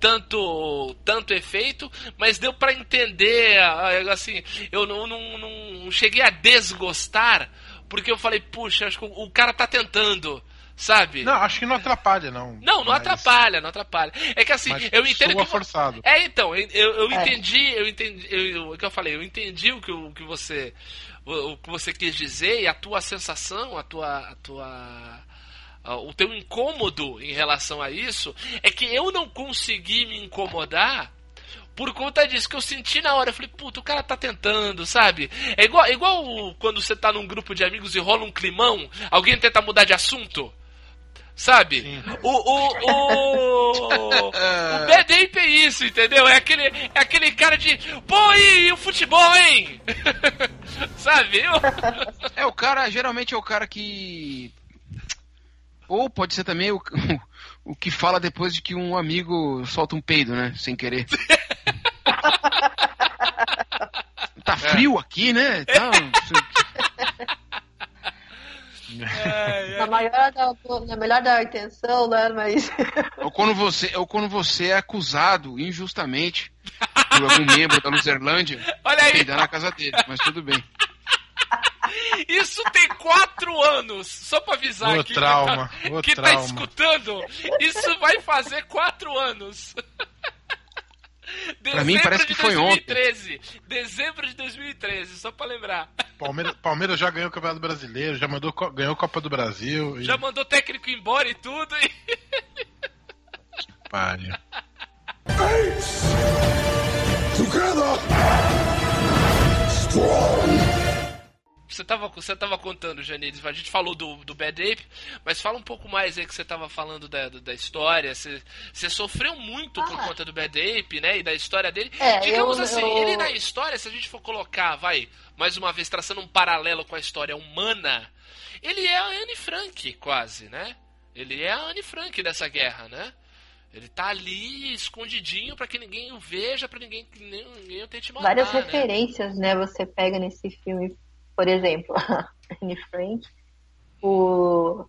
tanto tanto efeito, mas deu pra entender, ah, assim, eu não, não, não cheguei a desgostar, porque eu falei, puxa, acho que o, cara tá tentando, sabe? Não, acho que não atrapalha, não. Não, não Mas- atrapalha, não atrapalha. É que assim, mas eu entendo que. forçado. É, então, eu, eu É. entendi, eu entendi, eu, eu- o que eu falei, eu entendi o que, o que você o, o que você quis dizer e a tua sensação, a tua a tua o teu incômodo em relação a isso é que eu não consegui me incomodar por conta disso que eu senti na hora. Eu falei, puta, o cara tá tentando, sabe? É igual, é igual quando você tá num grupo de amigos e rola um climão, alguém tenta mudar de assunto. Sabe? Sim. O, o, o, o Bad Ape é isso, entendeu? É aquele, é aquele cara de, pô, e, o futebol, hein? Sabe? Eu- É, o cara, geralmente é o cara que. Ou pode ser também o, o que fala depois de que um amigo solta um peido, né? Sem querer. Tá frio aqui, né? Tá, Na maior da, na melhor da intenção, né? Mas. ou, quando você, ou quando você é acusado injustamente por algum membro da Luzerlândia Olha aí. peidar na casa dele, mas tudo bem. Isso tem quatro anos, só pra avisar Ô, aqui. trauma, que tá, ô, que tá trauma. escutando, isso vai fazer quatro anos. Pra mim, parece de que foi ontem. 2013. Dezembro de 2013, só pra lembrar. Palmeiras, Palmeiras já ganhou o Campeonato Brasileiro, já mandou, ganhou a Copa do Brasil. E... Já mandou técnico embora e tudo. E... Pare. Você tava, você tava contando, Janides, a gente falou do, do Bad Ape, mas fala um pouco mais aí que você tava falando da, da história. Você, você sofreu muito por Ah. conta do Bad Ape, né? E da história dele. É, Digamos eu- assim, eu- ele na história, se a gente for colocar, vai, mais uma vez, traçando um paralelo com a história humana, ele é a Anne Frank, quase, né? Ele é a Anne Frank dessa guerra, né? Ele tá ali escondidinho pra que ninguém o veja, pra ninguém, ninguém o tente matar, Várias né? referências, né? Você pega nesse filme, por exemplo, a Anne Frank, o,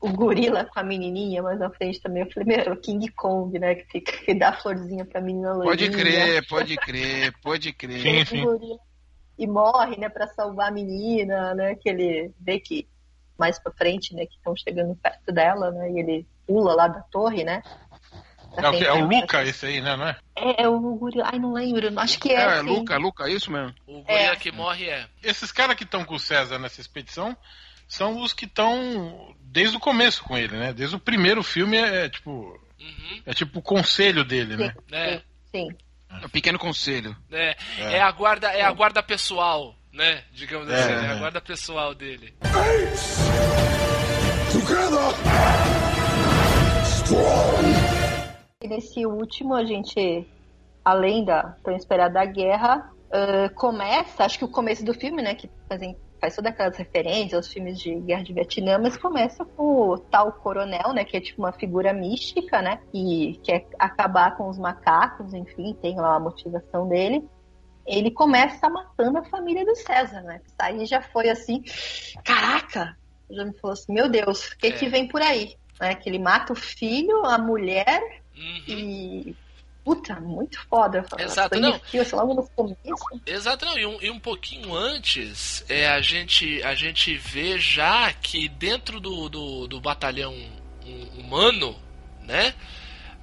o gorila com a menininha mais na frente também. Eu falei, meu, o King Kong, né? Que, fica, que dá a florzinha pra menina Pode loirinha. crer, pode crer, pode crer. Sim, O sim. gorila. E morre, né, pra salvar a menina, né? Que ele vê que mais pra frente, né, que estão chegando perto dela, né? E ele pula lá da torre, né? Pra É o, que- é o Luca esse aí, né? Não é? É, é o gorila. Ai, não lembro. Acho que é. É, sim. Luca, Luca, é isso mesmo. O gorila É. que morre é. Esses caras que estão com o César nessa expedição são os que estão desde o começo com ele, né? Desde o primeiro filme é, é tipo. Uhum, É tipo o conselho dele, né? é. Sim. É um pequeno conselho. É, é. a guarda, é a guarda pessoal, né? Digamos É, assim, é a é. guarda pessoal dele. E nesse último, a gente, além da tão esperada guerra, ah, começa, acho que o começo do filme, né, que fazem, faz todas aquelas referências aos filmes de guerra de Vietnã, mas começa com o tal coronel, né, que é tipo uma figura mística, né, que quer acabar com os macacos, enfim, tem lá a motivação dele. Ele começa matando a família do César, né? Isso aí já foi assim, caraca! Já me falou assim, meu Deus, o que É. que vem por aí? Né? Que ele mata o filho, a mulher Uhum. e. Puta, muito foda. Exato, não. assim, logo no começo. Exato, não, e um, e um pouquinho antes, é, a, gente, a gente vê já que dentro do, do, do batalhão hum- humano, né,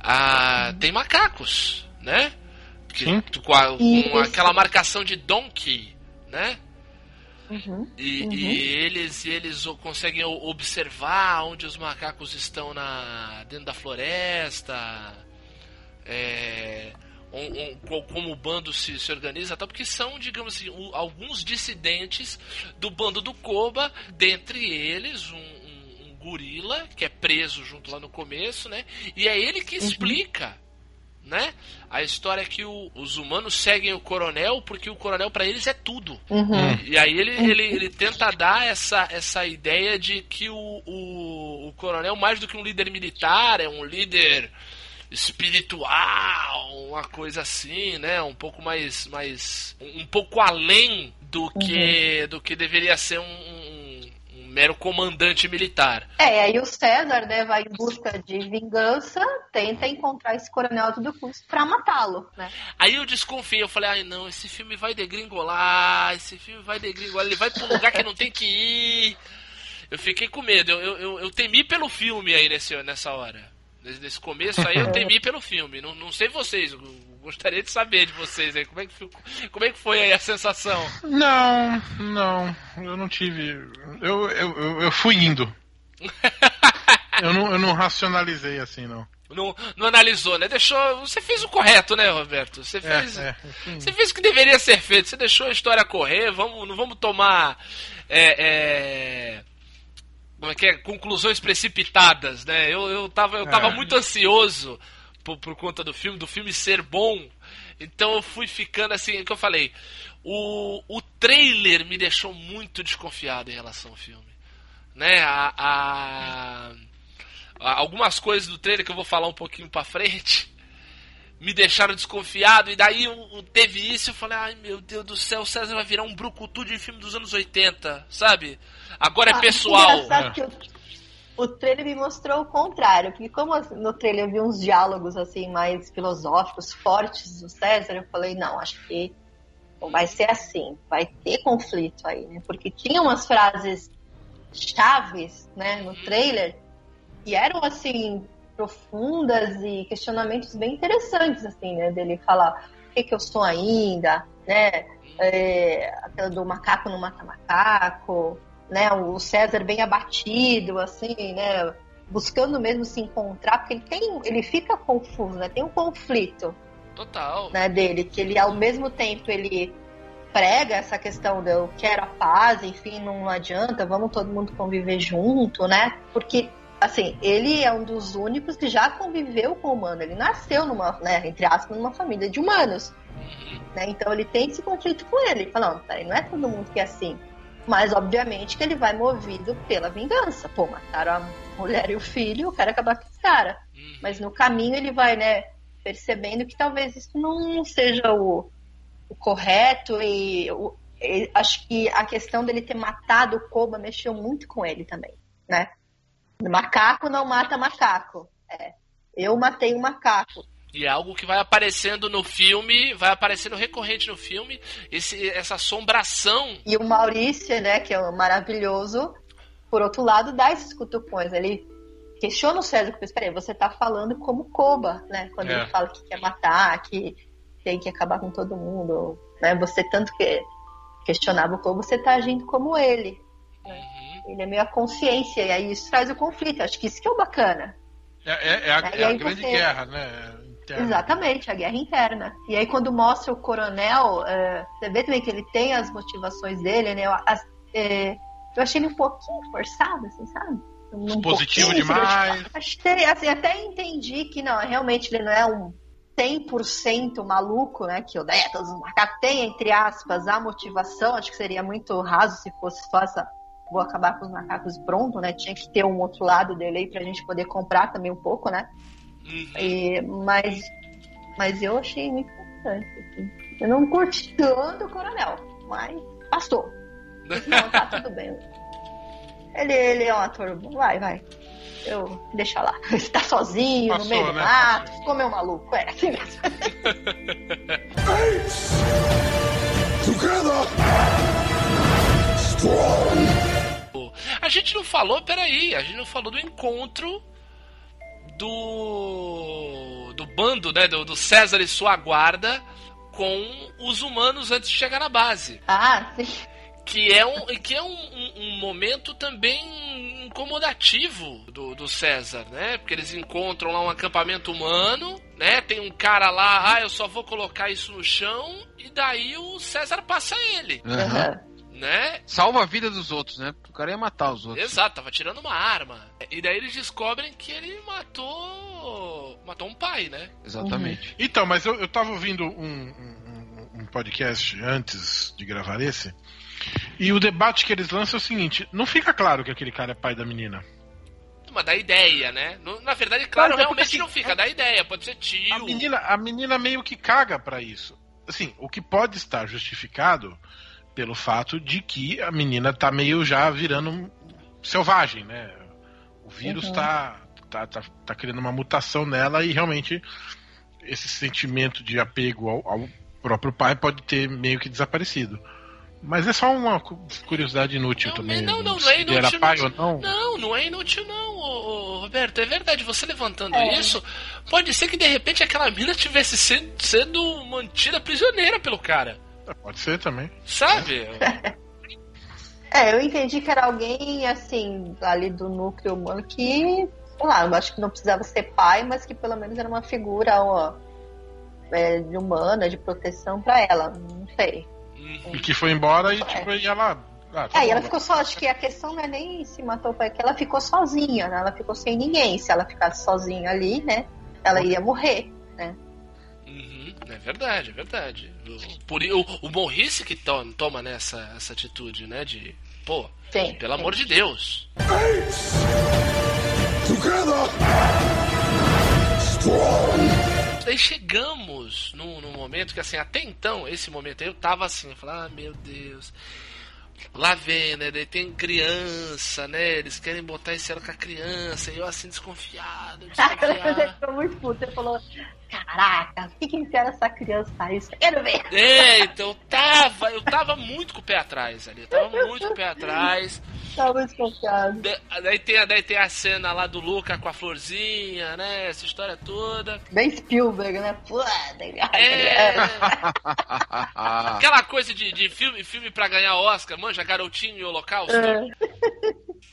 a, tem macacos, né? Que- com, a- com aquela marcação de Donkey, né? Uhum. E, Uhum. e eles, eles conseguem observar onde os macacos estão na, dentro da floresta, é, um- um- co- como o bando se, se organiza, tal, porque são, digamos assim, o- alguns dissidentes do bando do Koba, dentre eles um, um- um gorila que é preso junto lá no começo, né? E é ele que explica. Né? A história é que o- os humanos seguem o coronel porque o coronel para eles é tudo. Uhum. E aí ele, ele, ele tenta dar essa, essa ideia de que o, o, o coronel, mais do que um líder militar, é um líder espiritual, uma coisa assim, né? Um pouco mais. mais um, pouco além do que, do que deveria ser um, um mero comandante militar. É, aí o César, né, vai em busca de vingança, tenta encontrar esse coronel a todo custo pra matá-lo, né? Aí eu desconfiei, eu falei, ai não, esse filme vai degringolar, esse filme vai degringolar, ele vai pra um lugar que não tem que ir. Eu fiquei com medo, eu, eu, eu, eu temi pelo filme aí nesse, nessa hora. Nesse, nesse começo aí eu temi pelo filme. Não, não sei vocês, eu gostaria de saber de vocês aí. Como é que, ficou- como é que foi aí a sensação? Não, não, eu não tive. Eu, eu, eu, eu fui indo. Eu não, eu não racionalizei assim, não. Não, não analisou, né? Deixou. Você fez o correto, né, Roberto? Você É, fez. é, indo. Você fez o que deveria ser feito. Você deixou a história correr. Vamos, não vamos tomar. é, é, como é que é? Conclusões precipitadas, né? Eu, eu tava, eu tava É. muito ansioso por, por conta do filme, do filme ser bom. Então eu fui ficando assim, é o que eu falei. O, o trailer me deixou muito desconfiado em relação ao filme. Né? A, a- a- algumas coisas do trailer que eu vou falar um pouquinho pra frente me deixaram desconfiado. E daí teve isso. Eu falei, ai meu Deus do céu, o César vai virar um brucutu de filme dos anos 80, sabe? Agora é Ah, pessoal. É. que o, o trailer me mostrou o contrário, porque como no trailer eu vi uns diálogos assim mais filosóficos, fortes do César, eu falei, não, acho que vai ser assim, vai ter conflito aí, né? Porque tinha umas frases chaves, né, no trailer, que eram assim profundas e questionamentos bem interessantes, assim, né, dele falar o que que eu sou ainda, né, é, aquela do macaco não mata macaco, né, o César bem abatido, assim, né, buscando mesmo se encontrar, porque ele tem, ele fica confuso, né, tem um conflito, Total. né, dele, que ele ao mesmo tempo ele prega essa questão de eu quero a paz, enfim, não adianta, vamos todo mundo conviver junto, né? Porque assim, ele é um dos únicos que já conviveu com o humano, ele nasceu numa, né, entre aspas, numa família de humanos, né? Então ele tem esse conflito com ele, ele fala, não, peraí, não é todo mundo que é assim. Mas obviamente que ele vai movido pela vingança. Pô, mataram a mulher e o filho, eu quero acabar com esse cara. Uhum. Mas no caminho ele vai, né, percebendo que talvez isso não seja o, o correto e, o- e acho que a questão dele ter matado o Koba mexeu muito com ele também, né? Macaco não mata macaco. É, eu matei um macaco. E é algo que vai aparecendo no filme, vai aparecendo recorrente no filme, esse, essa assombração. E o Maurício, né, que é um maravilhoso, por outro lado, dá esses cutucões. Ele questiona o César, porque, peraí, você tá falando como Koba, né? Quando É. ele fala que quer matar, que tem que acabar com todo mundo, né? Você tanto que questionava o Koba, você tá agindo como ele. Uhum. Ele é meio a consciência, e aí isso traz o conflito. Acho que isso que é o bacana. É, é- é a, é a grande você- guerra, né? Interna. Exatamente, a guerra interna. E aí quando mostra o coronel, é, você vê também que ele tem as motivações dele, né? As- é, eu achei ele um pouquinho forçado, assim, sabe? Um pouquinho, demais. Achei, assim, até entendi que não, realmente ele não é um 100% maluco, né? Que odeia todos os macacos. Tem, entre aspas, a motivação. Acho que seria muito raso se fosse só essa. Vou acabar com os macacos pronto, né? Tinha que ter um outro lado dele aí pra gente poder comprar também um pouco, né? Uhum. E, mas, mas eu achei muito importante. assim. Eu não curti tanto o coronel, mas passou. Não, tá tudo bem. Ele, ele é um ator bom. Vai, vai. Eu deixa lá. Você tá sozinho, Passou, no meio do né? mato, ficou meio maluco. É, assim mesmo. A gente não falou, peraí, a gente não falou do encontro do. do bando, né? Do, do César e sua guarda com os humanos antes de chegar na base. Ah, sim. Que é um, que é um, um- um momento também incomodativo do, do César, né? Porque eles encontram lá um acampamento humano, né? Tem um cara lá, ah, eu só vou colocar isso no chão, e daí o César passa ele, Aham. Né? Salva a vida dos outros, né? O cara ia matar os outros. Exato, tava tirando uma arma. E daí eles descobrem que ele matou. matou um pai, né? Exatamente. Então, mas eu, eu tava ouvindo um, um- um podcast antes de gravar esse, e o debate que eles lançam é o seguinte: não fica claro que aquele cara é pai da menina. Mas dá ideia, né? Na verdade, claro, Mas é realmente assim, não fica, dá ideia. Pode ser tio. A menina, a menina meio que caga pra isso. Assim, o que pode estar justificado pelo fato de que a menina tá meio já virando selvagem, né? O vírus Uhum. tá, tá, tá, tá criando uma mutação nela e realmente esse sentimento de apego ao, ao próprio pai pode ter meio que desaparecido. Mas é só uma cu- curiosidade inútil Não, também. não, não, se não é inútil, pai não. ou não. Não, não é inútil não, ô, Roberto. É verdade, você levantando É. isso, pode ser que de repente aquela mina tivesse sendo, sendo mantida prisioneira pelo cara. Pode ser também. Sabe? É, eu entendi que era alguém, assim, ali do núcleo humano que, sei lá, eu acho que não precisava ser pai, mas que pelo menos era uma figura ó, é, de humana, de proteção pra ela. Não sei. Uhum. E que foi embora e É. tipo, e ela. Ah, tá É, e ela ficou só, acho que a questão não é nem se matou o pai, é que ela ficou sozinha, né? Ela ficou sem ninguém. Se ela ficasse sozinha ali, né? Ela ia morrer. Uhum, É verdade, é verdade. O, por, o, o que to- toma né, essa, atitude, né? De, pô, Sim. pelo amor de Deus. Daí chegamos num, num momento que, assim, até então, esse momento aí, eu tava assim, eu falava, ah, meu Deus. Lá vem, né? Daí tem criança, né? Eles querem botar esse ano com a criança, e eu assim, desconfiado, Você desconfiado. ficou muito puto. Você falou: Caraca, o que que ensina essa criança a isso? Quero ver. É, então eu tava, eu tava muito com o pé atrás ali, eu tava muito com o pé atrás. Tava desconfiado. Da- Daí tem, a- daí tem a cena lá do Luca com a florzinha, né? Essa história toda. Bem Spielberg, né? Pô, É, aquela coisa de, de filme, filme pra ganhar Oscar, manja, garotinho e holocausto. É.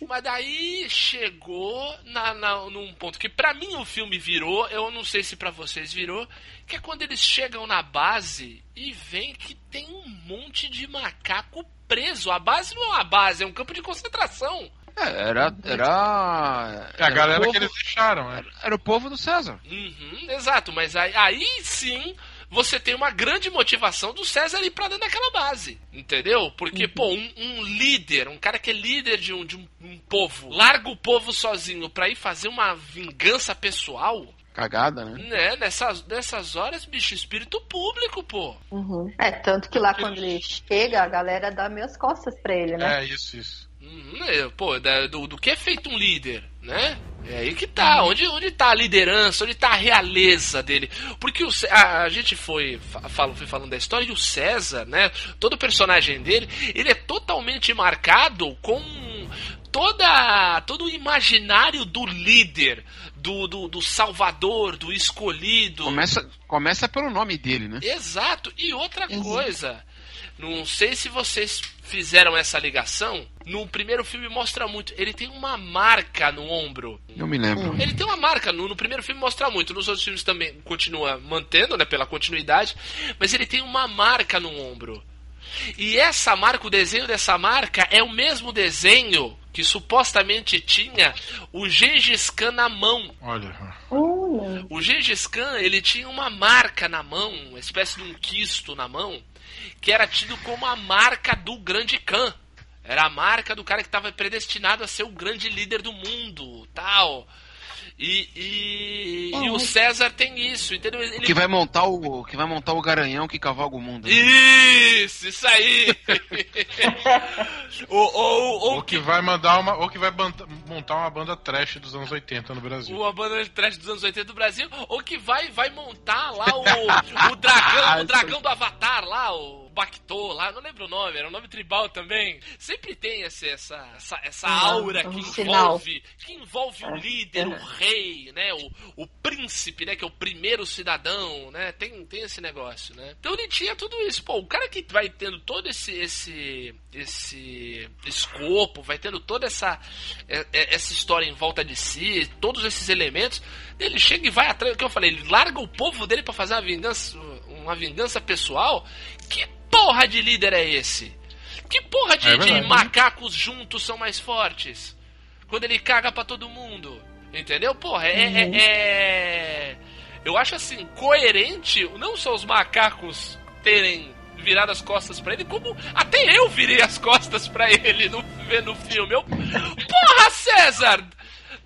Mas daí chegou na, na- num ponto que pra mim o filme virou, eu não sei se pra vocês virou, que é quando eles chegam na base e veem que tem um monte de macaco preso. A base não é uma base, é um campo de concentração. é, era. Era. É a era galera o povo, que eles deixaram, né? Era o povo do César. Uhum, exato, mas aí, aí sim você tem uma grande motivação do César ir pra dentro daquela base, entendeu? Porque, pô, um, um líder, um cara que é líder de um, de um, um povo, larga o povo sozinho pra ir fazer uma vingança pessoal, Cagada, né? né? Nessas, nessas horas, bicho, espírito público, pô. Uhum. É, tanto que lá quando ele chega, a galera dá meias costas pra ele, né? É, isso, isso. Uhum, é, pô, do, do que é feito um líder, né? É aí que tá. Onde, onde tá a liderança? Onde tá a realeza dele? Porque o, a, a gente foi, fa- fala- foi falando da história e o César, né? Todo o personagem dele, ele é totalmente marcado com toda todo o imaginário do líder, do, do, do salvador, do escolhido. Começa, começa pelo nome dele, né? Exato. E outra coisa, não sei se vocês fizeram essa ligação. No primeiro filme mostra muito. Ele tem uma marca no ombro. Eu me lembro. Ele tem uma marca. No, no primeiro filme mostra muito. Nos outros filmes também continua mantendo, né? Pela continuidade. Mas ele tem uma marca no ombro. E essa marca, o desenho dessa marca é o mesmo desenho que supostamente tinha o Gengis Khan na mão. Olha. O Gengis Khan, ele tinha uma marca na mão, uma espécie de um quisto na mão, que era tido como a marca do grande Khan. Era a marca do cara que estava predestinado a ser o grande líder do mundo, tal. E, e, e o César tem isso, entendeu? Ele... Que vai montar o. Que vai montar o garanhão que cavalga o mundo. né? Isso, isso aí! ou, ou, ou Ou que vai mandar uma. Ou que vai montar uma banda trash dos anos 80 no Brasil. uma banda trash dos anos 80 do Brasil, ou que vai, vai montar lá o, o dragão, o dragão do Avatar lá, o Bactô lá, não lembro o nome, era um nome tribal também. Sempre tem esse, essa, essa, essa aura um que envolve, que envolve o líder, o rei, né? O, o príncipe, né? Que é o primeiro cidadão, né? Tem, tem esse negócio, né? Então ele tinha tudo isso. Pô, o cara que vai tendo todo esse, esse, esse escopo, vai tendo toda essa, é- é- essa história em volta de si, todos esses elementos, ele chega e vai atrás, o que eu falei, ele larga o povo dele pra fazer uma vingança, uma vingança pessoal. Que porra de líder é esse? Que porra de, É de verdade. macacos juntos são mais fortes? Quando ele caga pra todo mundo. Entendeu? Porra, é, é- é- Eu acho assim, coerente não só os macacos terem virado as costas pra ele, como até eu virei as costas pra ele no, vendo o filme. Eu... Porra, César!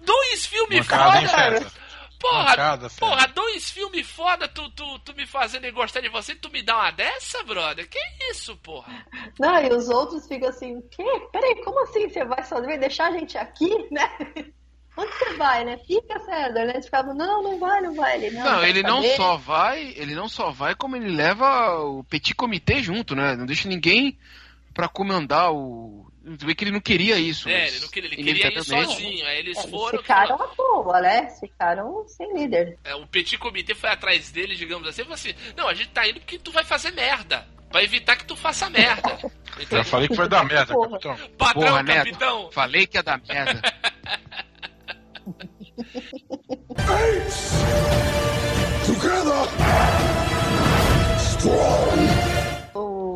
Dois filmes foda! Porra, Mancada, porra, dois filmes foda, tu, tu, tu me fazendo gostar de você, tu me dá uma dessa, brother? Que isso, porra? Não, e os outros ficam assim, o quê? Peraí, como assim você vai sozinho? Vai deixar a gente aqui, né? Onde você vai, né? Fica, César, né? Eles ficavam, não, não vai, não vai. Ele, não, Não, ele não só vai, ele não só vai, como ele leva o petit comitê junto, né? Não deixa ninguém pra comandar o. Você vê que ele não queria isso. É, ele não queria, ele queria ir sozinho. Aí eles É, Eles foram. ficaram à toa, né? Ficaram sem líder. É, o Petit Comitê foi atrás dele, digamos assim, e falou assim: Não, a gente tá indo porque tu vai fazer merda. Pra evitar que tu faça merda. Já Entendeu? falei que vai dar merda, Porra. capitão. Patrão, Porra, Neto. capitão. Falei que ia dar merda.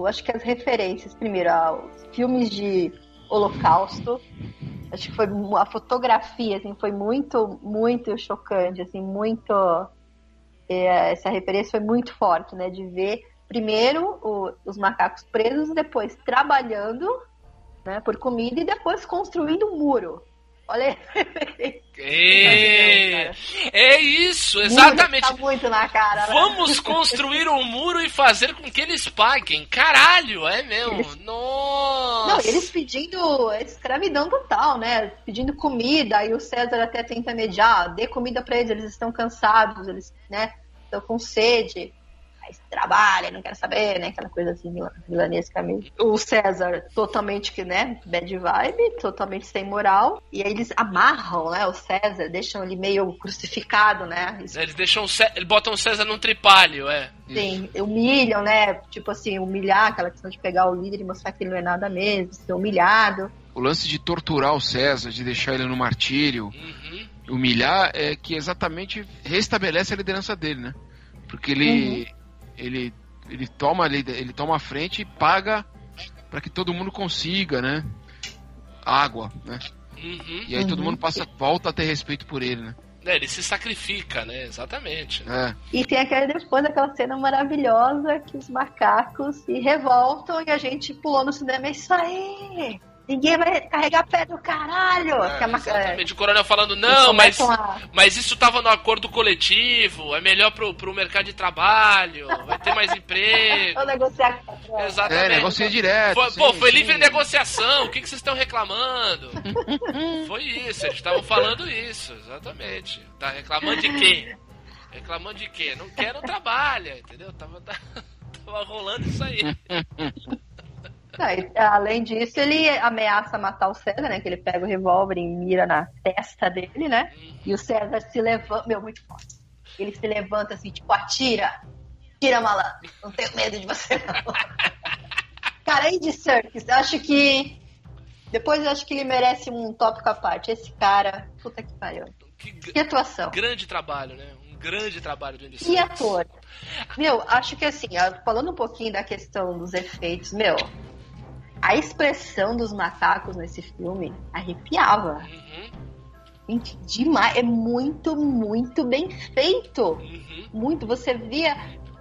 Acho que as referências, primeiro, aos filmes de Holocausto. Acho que foi a fotografia, assim, foi muito, muito chocante, assim, muito. é, essa referência foi muito forte, né? De ver primeiro o- os macacos presos, depois trabalhando, né, por comida e depois construindo um muro. Olha. É, é isso, exatamente. Tá muito na cara. né? Vamos construir um muro e fazer com que eles paguem. Caralho, é mesmo. Eles- Nossa. Não, eles pedindo escravidão total, né? Pedindo comida, e o César até tenta mediar, dê comida pra eles, eles estão cansados, eles, né, estão com sede. Aí trabalha, não quero saber, né? Aquela coisa assim, mila- milanesca mesmo. O César, totalmente que, né, bad vibe, totalmente sem moral. E aí eles amarram, né, o César, deixam ele meio crucificado, né? Isso Eles deixam eles botam o César num tripalho, é. Sim, humilham, né? Tipo assim, humilhar, aquela questão de pegar o líder e mostrar que ele não é nada mesmo, ser humilhado. O lance de torturar o César, de deixar ele no martírio, Uhum. humilhar, é que exatamente restabelece a liderança dele, né? Porque ele. Ele ele toma ele, ele toma a frente e paga para que todo mundo consiga, né? Água, né? Uhum. E aí todo Uhum. mundo passa volta a ter respeito por ele, né? É, ele se sacrifica, né? Exatamente. É. E tem aquele depois aquela cena maravilhosa que os macacos se revoltam e a gente pulou no cinema. É isso aí! Ninguém vai carregar pé do caralho! É, que a maca- Exatamente. O coronel falando, não, mas, a- mas isso tava no acordo coletivo, é melhor pro, pro mercado de trabalho, vai ter mais emprego. a negociar. Exatamente. É, negocia direto. Foi, sim, pô, foi sim. livre negociação, o que, que vocês estão reclamando? foi isso, eles estavam falando isso, exatamente. Tá reclamando de quê? Reclamando de quê? Não quer, não trabalha, entendeu? Tava, tava rolando isso aí. Não, e, além disso, ele ameaça matar o César, né? Que ele pega o revólver e mira na testa dele, né? E o César se levanta. Meu, muito forte. Ele se levanta assim, tipo, atira. Tira, malandro. Não tenho medo de você, não. Cara, Andy Serkis, acho que. Depois eu acho que ele merece um tópico à parte. Esse cara, puta que pariu. Que Que atuação. grande trabalho, né? Um grande trabalho do Andy Que Serkis. ator. Meu, acho que assim, falando um pouquinho da questão dos efeitos, meu, a expressão dos macacos nesse filme arrepiava. Uhum, Gente, demais. É muito, muito bem feito. uhum. Muito. Você via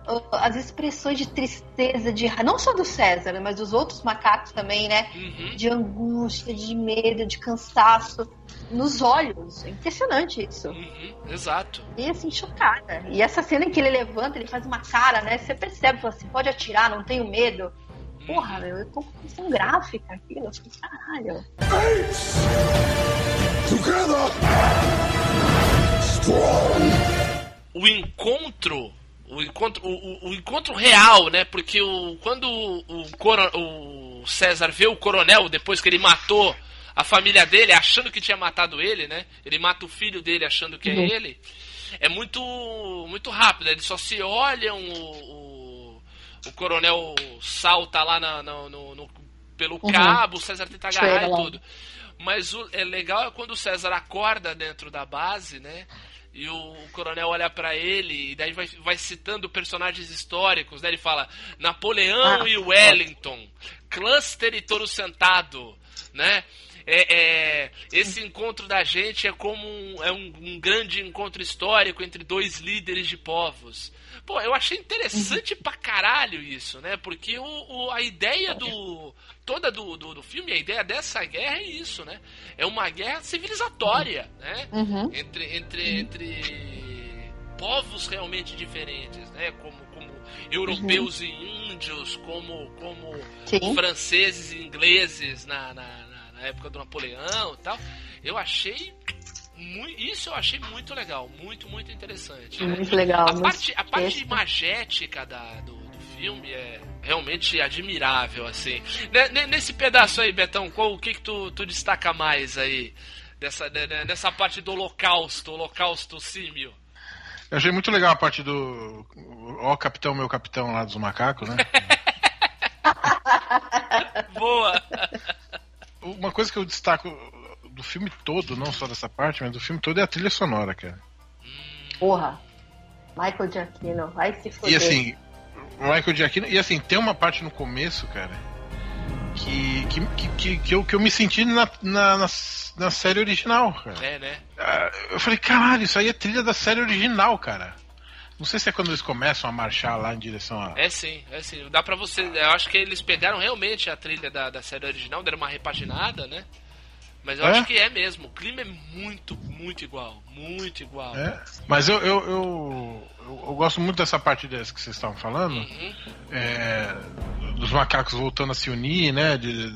uh, as expressões de tristeza, de não só do César, mas dos outros macacos também, né? Uhum. De angústia, de medo, de cansaço nos olhos. É impressionante isso. Uhum, exato. E assim, chocada. E essa cena em que ele levanta, ele faz uma cara, né? Você percebe, fala assim, pode atirar, não tenho medo. Porra, meu, é composição gráfica aquilo. Eu falei, Caralho. O encontro, o encontro, o, o- encontro real, né? Porque o, quando o, o o César vê o coronel, depois que ele matou a família dele, achando que tinha matado ele, né? Ele mata o filho dele achando que é ele. É muito, muito rápido, eles só se olham, o, o, coronel salta lá na- na- no, no- pelo cabo, o César tenta agarrar Chega e lá. tudo. Mas o é legal é quando o César acorda dentro da base, né? E o coronel olha pra ele e daí vai, vai citando personagens históricos, né? Ele fala Napoleão Ah, e Wellington, Cluster e Toro Sentado, né? É, é, esse encontro da gente é como um, é um, um grande encontro histórico entre dois líderes de povos. Pô, eu achei interessante pra caralho isso, né? Porque o, o- a ideia do. toda do, do, do filme, a ideia dessa guerra é isso, né? É uma guerra civilizatória, né? Uhum. Entre, entre, entre povos realmente diferentes, né? Como, como europeus e índios, como, como Sim. franceses e ingleses na, na, na- época do Napoleão e tal. Eu achei. isso eu achei muito legal, muito, muito interessante. né? Muito legal. A parte, a parte magética da, do, do filme é realmente admirável, assim. Ne- ne- Nesse pedaço aí, Betão, qual, o que, que tu, tu destaca mais aí? Dessa, de- de- dessa parte do holocausto, holocausto símio. Eu achei muito legal a parte do. Ó, capitão, meu capitão lá dos macacos, né? Boa! Uma coisa que eu destaco do filme todo, não só dessa parte, mas do filme todo é a trilha sonora, cara. Porra. Michael Giacchino, vai se foder. E assim, Michael Giacchino. E assim, tem uma parte no começo, cara, que, que, que, que, que eu, que eu me senti na, na, na, na série original, cara. É, né? Ah, Eu falei, caralho, isso aí é trilha da série original, cara. Não sei se é quando eles começam a marchar lá em direção a. É sim, é sim. Dá pra você. Eu acho que eles pegaram realmente a trilha da, da série original, deram uma repaginada, né? Mas eu É? acho que é mesmo. O clima é muito, muito igual. Muito igual. É, mas eu, eu, eu, eu, eu gosto muito dessa parte dessa que vocês estavam falando. Uhum. é, dos macacos voltando a se unir, né? De,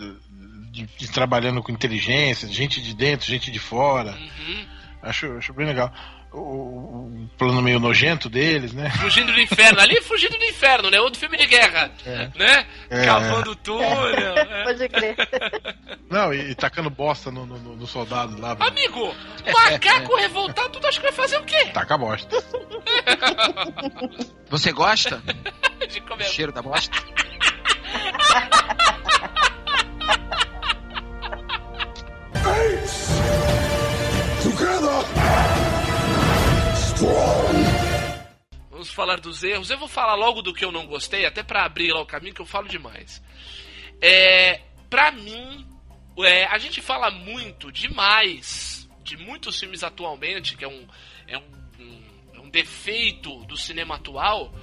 de- de trabalhando com inteligência, gente de dentro, gente de fora. Uhum. Acho, acho bem legal. O, o plano meio nojento deles, né? Fugindo do inferno. Ali é fugindo do inferno, né? Outro filme de guerra. Né? É. Cavando túnel. é. Pode crer. Não, e, e tacando bosta no, no, no soldado lá. Amigo, macaco revoltado, tu acha que vai fazer o quê? Taca bosta. Você gosta De comer. cheiro da bosta? Vamos falar dos erros. Eu vou falar logo do que eu não gostei, até pra abrir lá o caminho, que eu falo demais. É, pra mim, é, a gente fala muito, demais, de muitos filmes atualmente, que é um, é um, um- é um defeito do cinema atual,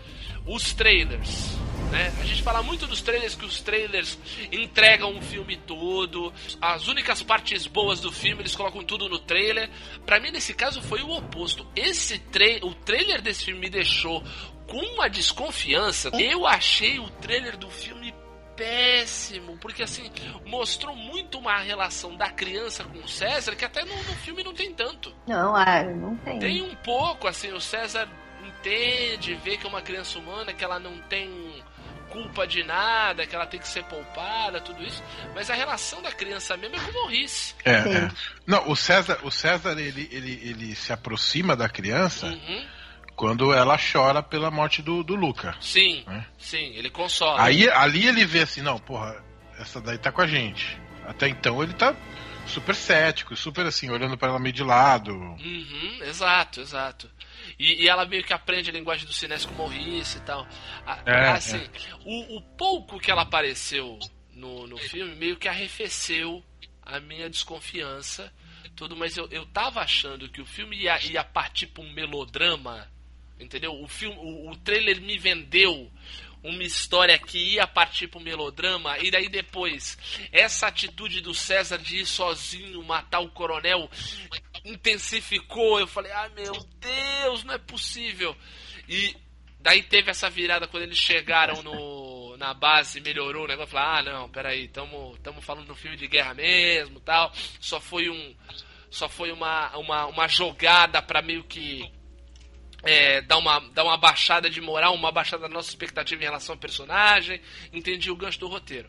os trailers. Né? A gente fala muito dos trailers, que os trailers entregam o filme todo, as únicas partes boas do filme eles colocam tudo no trailer. Pra mim, nesse caso, foi o oposto. Esse tra o trailer desse filme me deixou com uma desconfiança. Eu achei o trailer do filme péssimo, porque assim, mostrou muito uma relação da criança com o César que até no, no filme não tem tanto. Não, ah, não tem. Tem um pouco, assim, o César entende, vê que é uma criança humana, que ela não tem culpa de nada, que ela tem que ser poupada, tudo isso. Mas a relação da criança mesmo é com o Morris. É, é. Não, o César, o César ele, ele, ele se aproxima da criança Uhum. quando ela chora pela morte do, do Luca. Sim, É. sim, ele consola. Aí ali ele vê assim, não, porra, essa daí tá com a gente. Até então ele tá super cético, super assim, olhando pra ela meio de lado. Uhum, exato, exato. E, e ela meio que aprende a linguagem do cinese com Morris e tal. A- É, assim, O, o pouco que ela apareceu no, no filme meio que arrefeceu a minha desconfiança. Tudo, mas eu, eu tava achando que o filme ia, ia partir pra um melodrama. Entendeu? O, filme, o, o trailer me vendeu uma história que ia partir pro melodrama, e daí depois, essa atitude do César de ir sozinho matar o coronel intensificou. Eu falei, ah, meu Deus, não é possível. E daí teve essa virada quando eles chegaram no, na base, melhorou o negócio. Falei, ah, não, peraí, tamo, tamo falando um filme de guerra mesmo tal. Só foi um. Só foi uma, uma, uma jogada pra meio que é, dar, uma, dar uma baixada de moral, uma baixada da nossa expectativa em relação ao personagem. Entendi o gancho do roteiro.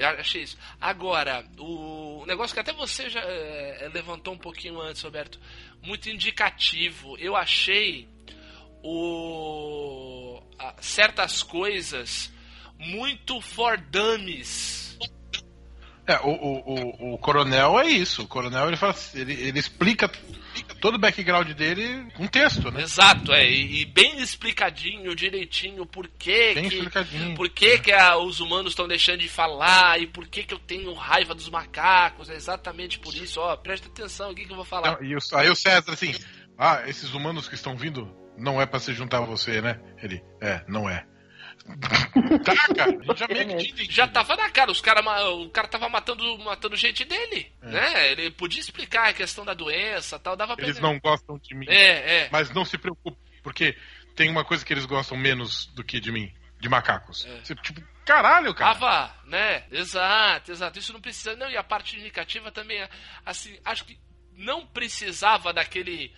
Eu achei isso. Agora, o negócio que até você já é, levantou um pouquinho antes, Roberto, muito indicativo. Eu achei o a- certas coisas muito for dummies. É, o, o, o, o coronel é isso. O coronel ele, fala, ele, ele explica todo o background dele com texto, né? Exato, é, e, bem explicadinho, direitinho, por que Bem que, explicadinho. por que, que a- os humanos estão deixando de falar e por que, que eu tenho raiva dos macacos. É exatamente por isso, ó, presta atenção aqui que eu vou falar. Não, e o- aí o César assim, ah, esses humanos que estão vindo não é pra se juntar a você, né? Ele, é, não é. tá, cara, a gente já meio que. Já tava na cara, os cara, o cara tava matando, matando gente dele, É. né? Ele podia explicar a questão da doença tal, dava pra Eles entender. não gostam de mim. É, é. Mas não se preocupe, porque tem uma coisa que eles gostam menos do que de mim, de macacos. É. Você, tipo, caralho, cara. Tava, né? Exato, exato. Isso não precisa. Não, e a parte indicativa também, é, assim, acho que não precisava daquele.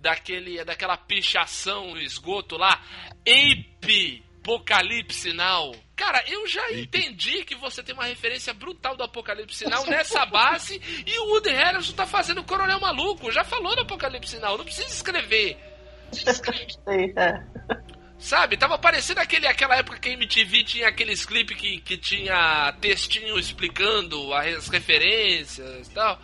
daquele daquela pichação no esgoto lá. Ape Apocalipse Now. Cara, eu já entendi que você tem uma referência brutal do Apocalipse Now nessa base e o Woody Harrelson tá fazendo o Coronel Maluco. Já falou do Apocalipse Now, não precisa escrever. Sabe, tava parecendo aquele, aquela época que a MTV tinha aqueles clipes que, que tinha textinho explicando as referências e tal.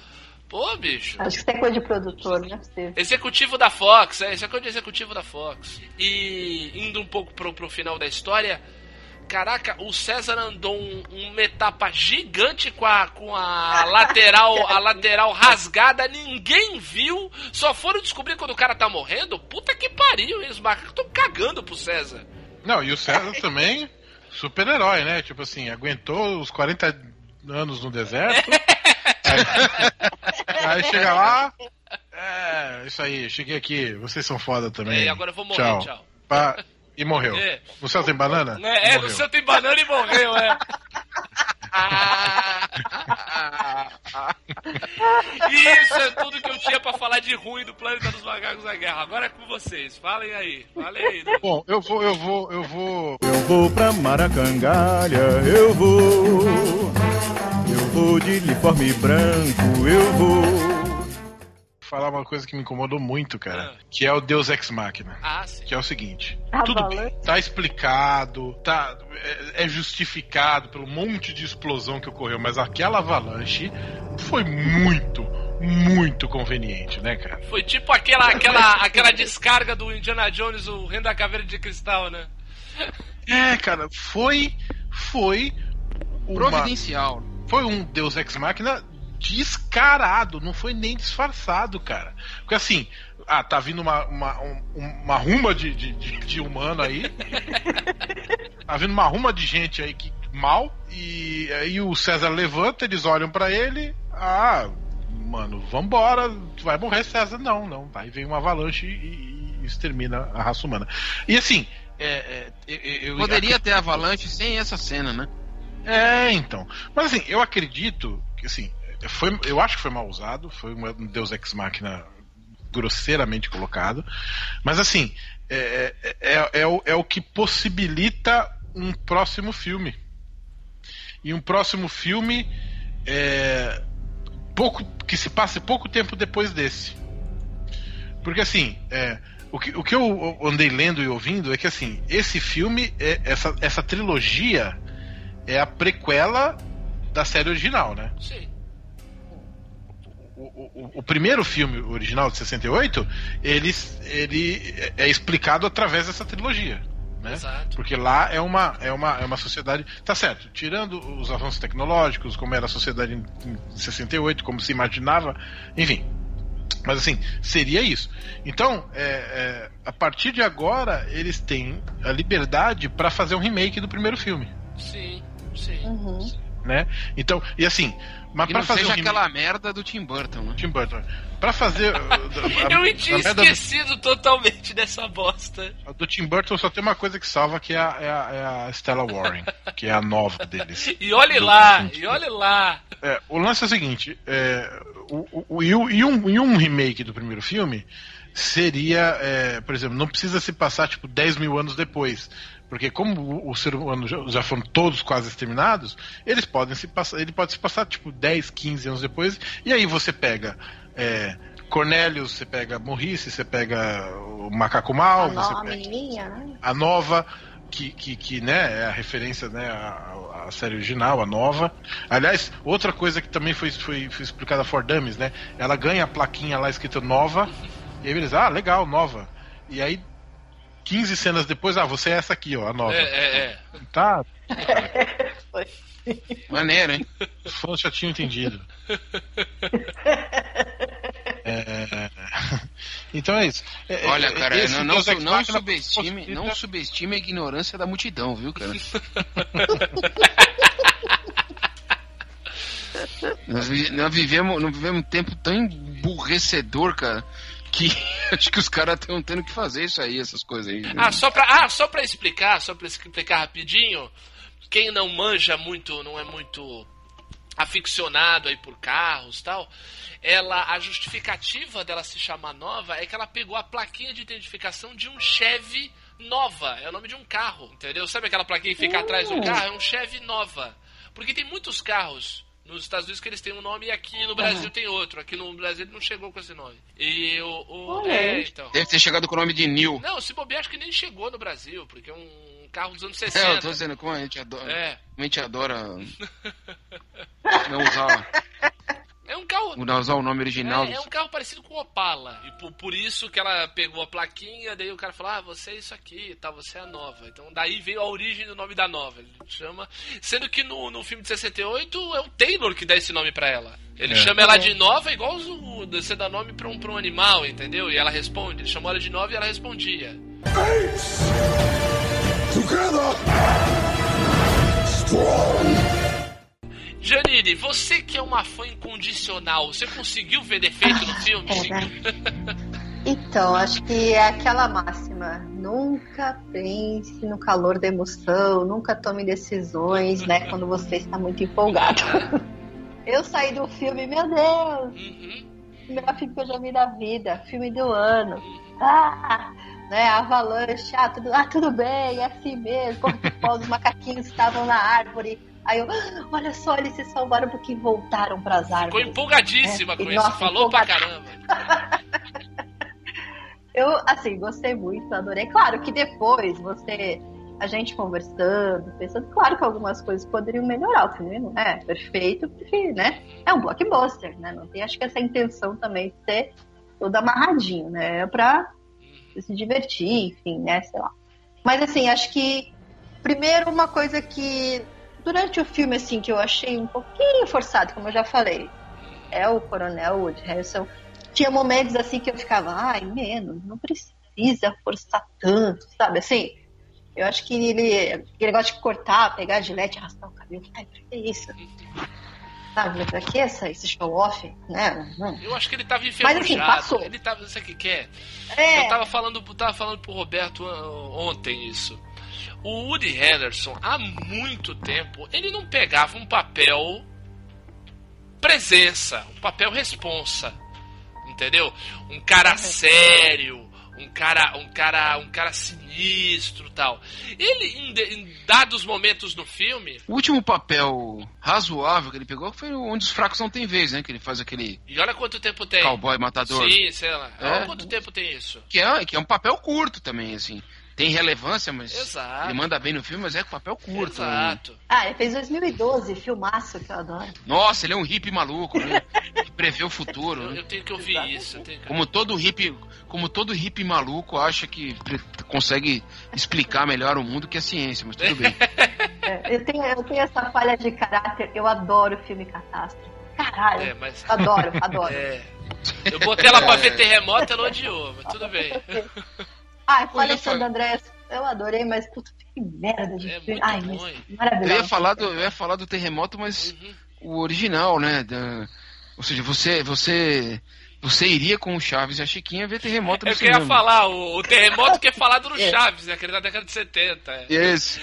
Pô, bicho. Acho que isso é coisa de produtor, é possível. Executivo da Fox, é, isso é coisa de executivo da Fox. E indo um pouco pro, pro final da história, caraca, o César andou um, uma etapa gigante com a, com a lateral a lateral rasgada, ninguém viu, só foram descobrir quando o cara tá morrendo. Puta que pariu, hein? Os macacos tão cagando pro César. Não, e o César também, super-herói, né? Tipo assim, aguentou os 40 anos no deserto. aí, aí chega lá. É, isso aí, cheguei aqui, vocês são foda também. É, agora eu vou morrer, tchau. tchau. Pá, e morreu. É. No céu tem banana? É, é, no seu tem banana e morreu, é. Isso é tudo que eu tinha pra falar de ruim do Planeta dos Macacos da Guerra. Agora é com vocês. Falem aí. Falem aí. né? Bom, eu vou, eu vou, eu vou. Eu vou pra Maracangalha, eu vou. Vou de uniforme branco, eu vou. falar uma coisa que me incomodou muito, cara. Ah. Que é o Deus Ex Machina. Ah, sim. Que é o seguinte. Tá tudo bem, tá explicado, tá, é, é justificado pelo monte de explosão que ocorreu, mas aquela avalanche foi muito, muito conveniente, né, cara? Foi tipo aquela, aquela, aquela descarga do Indiana Jones, o Reino da Caveira de Cristal, né? É, cara, foi, foi uma, Providencial. Foi um Deus Ex Machina descarado, não foi nem disfarçado, cara. Porque assim, ah, tá vindo uma, uma, um- uma ruma de, de, de- de humano aí. tá vindo uma ruma de gente aí que mal. E aí o César levanta, eles olham pra ele. Ah, mano, vambora. Tu vai morrer, César. Não, não. Aí vem uma avalanche e, e extermina a raça humana. E assim. É, é, eu- eu- Poderia ter avalanche sem essa cena, né? É, então. Mas assim, eu acredito que assim, foi, eu acho que foi mal usado, foi um Deus Ex Machina grosseiramente colocado. Mas assim, é, é, é, é o, é o que possibilita um próximo filme. E um próximo filme é, pouco, que se passe pouco tempo depois desse. Porque assim, é, o, que, o que eu andei lendo e ouvindo é que assim, esse filme, é, essa, essa trilogia é a prequela da série original, né? Sim. O, o- o primeiro filme original de 68, ele, ele é explicado através dessa trilogia. Né? Exato. Porque lá é uma, é, uma, é uma sociedade. Tá certo, tirando os avanços tecnológicos, como era a sociedade em, em 68, como se imaginava, enfim. Mas assim, seria isso. Então, é, é, a partir de agora, eles têm a liberdade para fazer um remake do primeiro filme. Sim, sim. Uhum. Né? Então, e assim, mas para fazer seja um remake. aquela merda do Tim Burton, né? Tim Burton. Pra fazer. uh, a- Eu tinha merda do- esquecido totalmente dessa bosta. A do Tim Burton só tem uma coisa que salva, que é a, é a- é a Stella Warren, que é a nova deles. E olhe lá, e olhe lá. É, o lance é o seguinte: é, o, e, o- e um, e um remake do primeiro filme seria, é, por exemplo, não precisa se passar tipo 10 mil anos depois. Porque como o, ser humano já, já foram todos quase exterminados, eles podem se passar, ele pode se passar tipo 10, 15 anos depois, e aí você pega é, Cornélios, você pega Morrice, você pega o Macaco Mal, A, você no- a pega menininha, né? a nova, que, que, que né, é a referência né, à, à série original, a nova. Aliás, outra coisa que também foi, foi, foi explicada for Dummies, né? Ela ganha a plaquinha lá escrita nova, e aí eles, ah, legal, nova. E aí, 15 cenas depois, ah, você é essa aqui, ó, a nova. É, é, é. Tá, Maneiro, hein? os fãs já tinham entendido. É, Então é isso. É, Olha, é, cara, esse não, não, Deus su- Ex não subestime, não subestime a ignorância da multidão, viu, cara? nós, vi- nós vivemos, nós vivemos um tempo tão emburrecedor, cara, que acho que os caras estão tendo que fazer isso aí, essas coisas aí. Ah, só pra, ah, só pra explicar, só pra explicar rapidinho, quem não manja muito, não é muito aficionado aí por carros e tal, ela, a justificativa dela se chamar nova é que ela pegou a plaquinha de identificação de um Chevy nova, é o nome de um carro, entendeu? Sabe aquela plaquinha que fica atrás do carro? É um Chevy nova. Porque tem muitos carros nos Estados Unidos que eles têm um nome e aqui no Brasil tem outro. Aqui no Brasil ele não chegou com esse nome. E o. o Olha é, então. Deve ter chegado com o nome de Neil. Não, se bobear, acho que nem chegou no Brasil, porque é um carro dos anos É, eu 60. tô dizendo como a gente adora. É. Como a gente adora não usar, É um carro. não usar o nome original. É, é um carro parecido com o Opala. E por, por isso que ela pegou a plaquinha, daí o cara falou: Ah, você é isso aqui, tá, você é a nova. Então daí veio a origem do nome da nova. Ele chama. Sendo que no, no filme de 68 é o Taylor que dá esse nome pra ela. Ele É. chama ela de nova igual o- você dá nome pra um, pra um animal, entendeu? E ela responde. Ele chamou ela de nova e ela respondia. Janine, você que é uma fã incondicional, você conseguiu ver defeito no filme? É? Então, acho que é aquela máxima. Nunca pense no calor da emoção, nunca tome decisões, né? Quando você está muito empolgado. Eu saí do filme, meu Deus, Uhum. melhor filme que eu já vi na vida, filme do ano. Ah, né? Avalanche, ah, tudo, ah, tudo bem, é assim mesmo. Corpo os macaquinhos estavam na árvore. Aí eu, "Ah, olha só, eles se salvaram porque voltaram para as Ficou árvores. empolgadíssima É, com nossa, isso, falou pra caramba. Eu, assim, gostei muito, adorei. Claro que depois você, a gente conversando, pensando, claro que algumas coisas poderiam melhorar. O filme não é perfeito, porque, né? É um blockbuster, né? Não tem, acho que essa intenção também de ser todo amarradinho, né? É pra se divertir, enfim, né? Sei lá. Mas, assim, acho que, primeiro, uma coisa que, durante o filme, assim, que eu achei um pouquinho forçado, como eu já falei, é o Coronel Wood Harrison tinha momentos assim que eu ficava, ai, menos, não precisa forçar tanto, sabe? Assim, eu acho que ele, aquele negócio de cortar, pegar a gilete, arrastar o cabelo, ai, pra que isso? Sabe, pra que essa, esse show-off, né? Não. Eu acho que ele tava Mas, enferrujado. assim, passou. Ele tava, sabe o que que é? É, Eu tava falando, tava falando pro Roberto ah, ontem isso. O Woody Henderson, há muito tempo, ele não pegava um papel presença, um papel responsa. Entendeu? Um cara sério, um cara, um cara, um cara sinistro, tal. Ele em, de- em dados momentos no filme, O último papel razoável que ele pegou foi onde os fracos não têm vez, né? Que ele faz aquele e olha quanto tempo tem. cowboy matador. Sim, sei lá. É. Olha quanto tempo tem isso. Que é, que é um papel curto também, assim. Tem relevância, mas Exato. ele manda bem no filme, mas é papel curto. né? Exato. ah, ele fez 2012, filmaço que eu adoro. Nossa, ele é um hippie maluco, né? que prevê o futuro. Eu, né? eu tenho que ouvir isso. Eu tenho que... Como todo hippie, como todo hippie maluco acha que consegue explicar melhor o mundo que a ciência, mas tudo bem. É, eu, tenho, eu tenho essa falha de caráter, eu adoro filme catástrofe. Caralho, É, mas. adoro, adoro. É. Eu botei ela pra ver terremoto, ela odiou, mas tudo bem. Ai, falha Olha, de Santo Andrés, eu adorei, mas puta, que merda de É filme. Ai, mas Eu maravilhoso. ia falar do, eu ia falar do terremoto, mas Uhum. o original, né? da- ou seja, você, você, você iria com o Chaves e a Chiquinha ver terremoto no Eu queria cinema. falar, o, o terremoto que é falado no É. Chaves, né? Aquele da década de 70. é. Esse.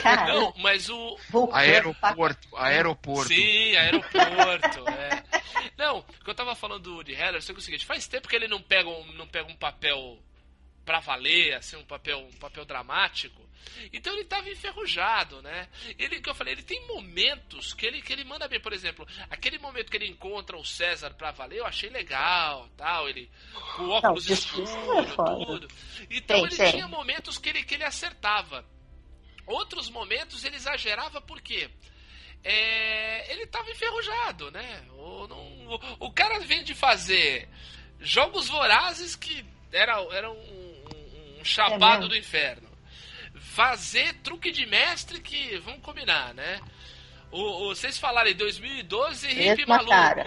Cara, Não, mas o. Aeroporto, aeroporto. Sim, aeroporto. é. Não, o que eu tava falando do Woody Harrelson é que é o seguinte, faz tempo que ele não pega um, não pega um papel pra valer, assim, um papel, um papel dramático. Então ele tava enferrujado, né? Ele que eu falei, ele tem momentos que ele que ele manda bem, por exemplo, aquele momento que ele encontra o César pra valer, eu achei legal, tal, ele com o óculos é foda. tudo. Então Tem, ele tem. tinha momentos que ele que ele acertava. Outros momentos ele exagerava por quê? É, ele tava enferrujado, né? O, não- o- o cara vem de fazer jogos vorazes que era, era um chapado mesmo? do inferno. Fazer truque de mestre que, vamos combinar, né? O, o- vocês falaram em 2012 hippie maluco. cara.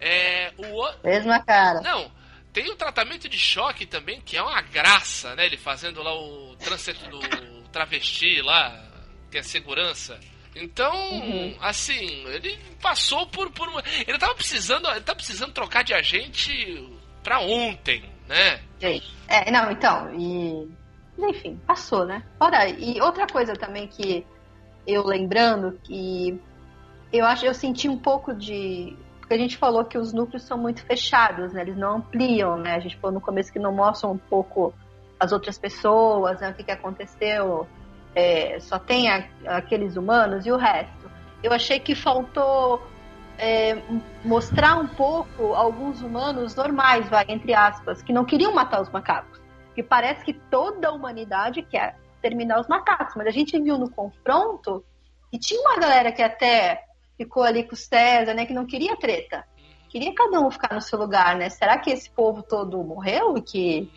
É, o, Mesma cara. não, tem o tratamento de choque também, que é uma graça, né? Ele fazendo lá o trânsito do travesti lá, que é segurança. Então, Uhum. assim, ele passou por, por uma. Ele tava precisando. Ele tá precisando trocar de agente pra ontem, né? É, não, então, e. Enfim, passou, né? Fora, e outra coisa também que eu lembrando que eu acho eu senti um pouco de. Porque a gente falou que os núcleos são muito fechados, né? Eles não ampliam, né? A gente falou no começo que não mostram um pouco as outras pessoas, né? O que, que aconteceu. É, só tem a- aqueles humanos e o resto. Eu achei que faltou é, mostrar um pouco alguns humanos normais, vai, entre aspas, que não queriam matar os macacos. Que parece que toda a humanidade quer terminar os macacos, mas a gente viu no confronto que tinha uma galera que até ficou ali com o César, né, que não queria treta. Queria cada um ficar no seu lugar, né? Será que esse povo todo morreu e que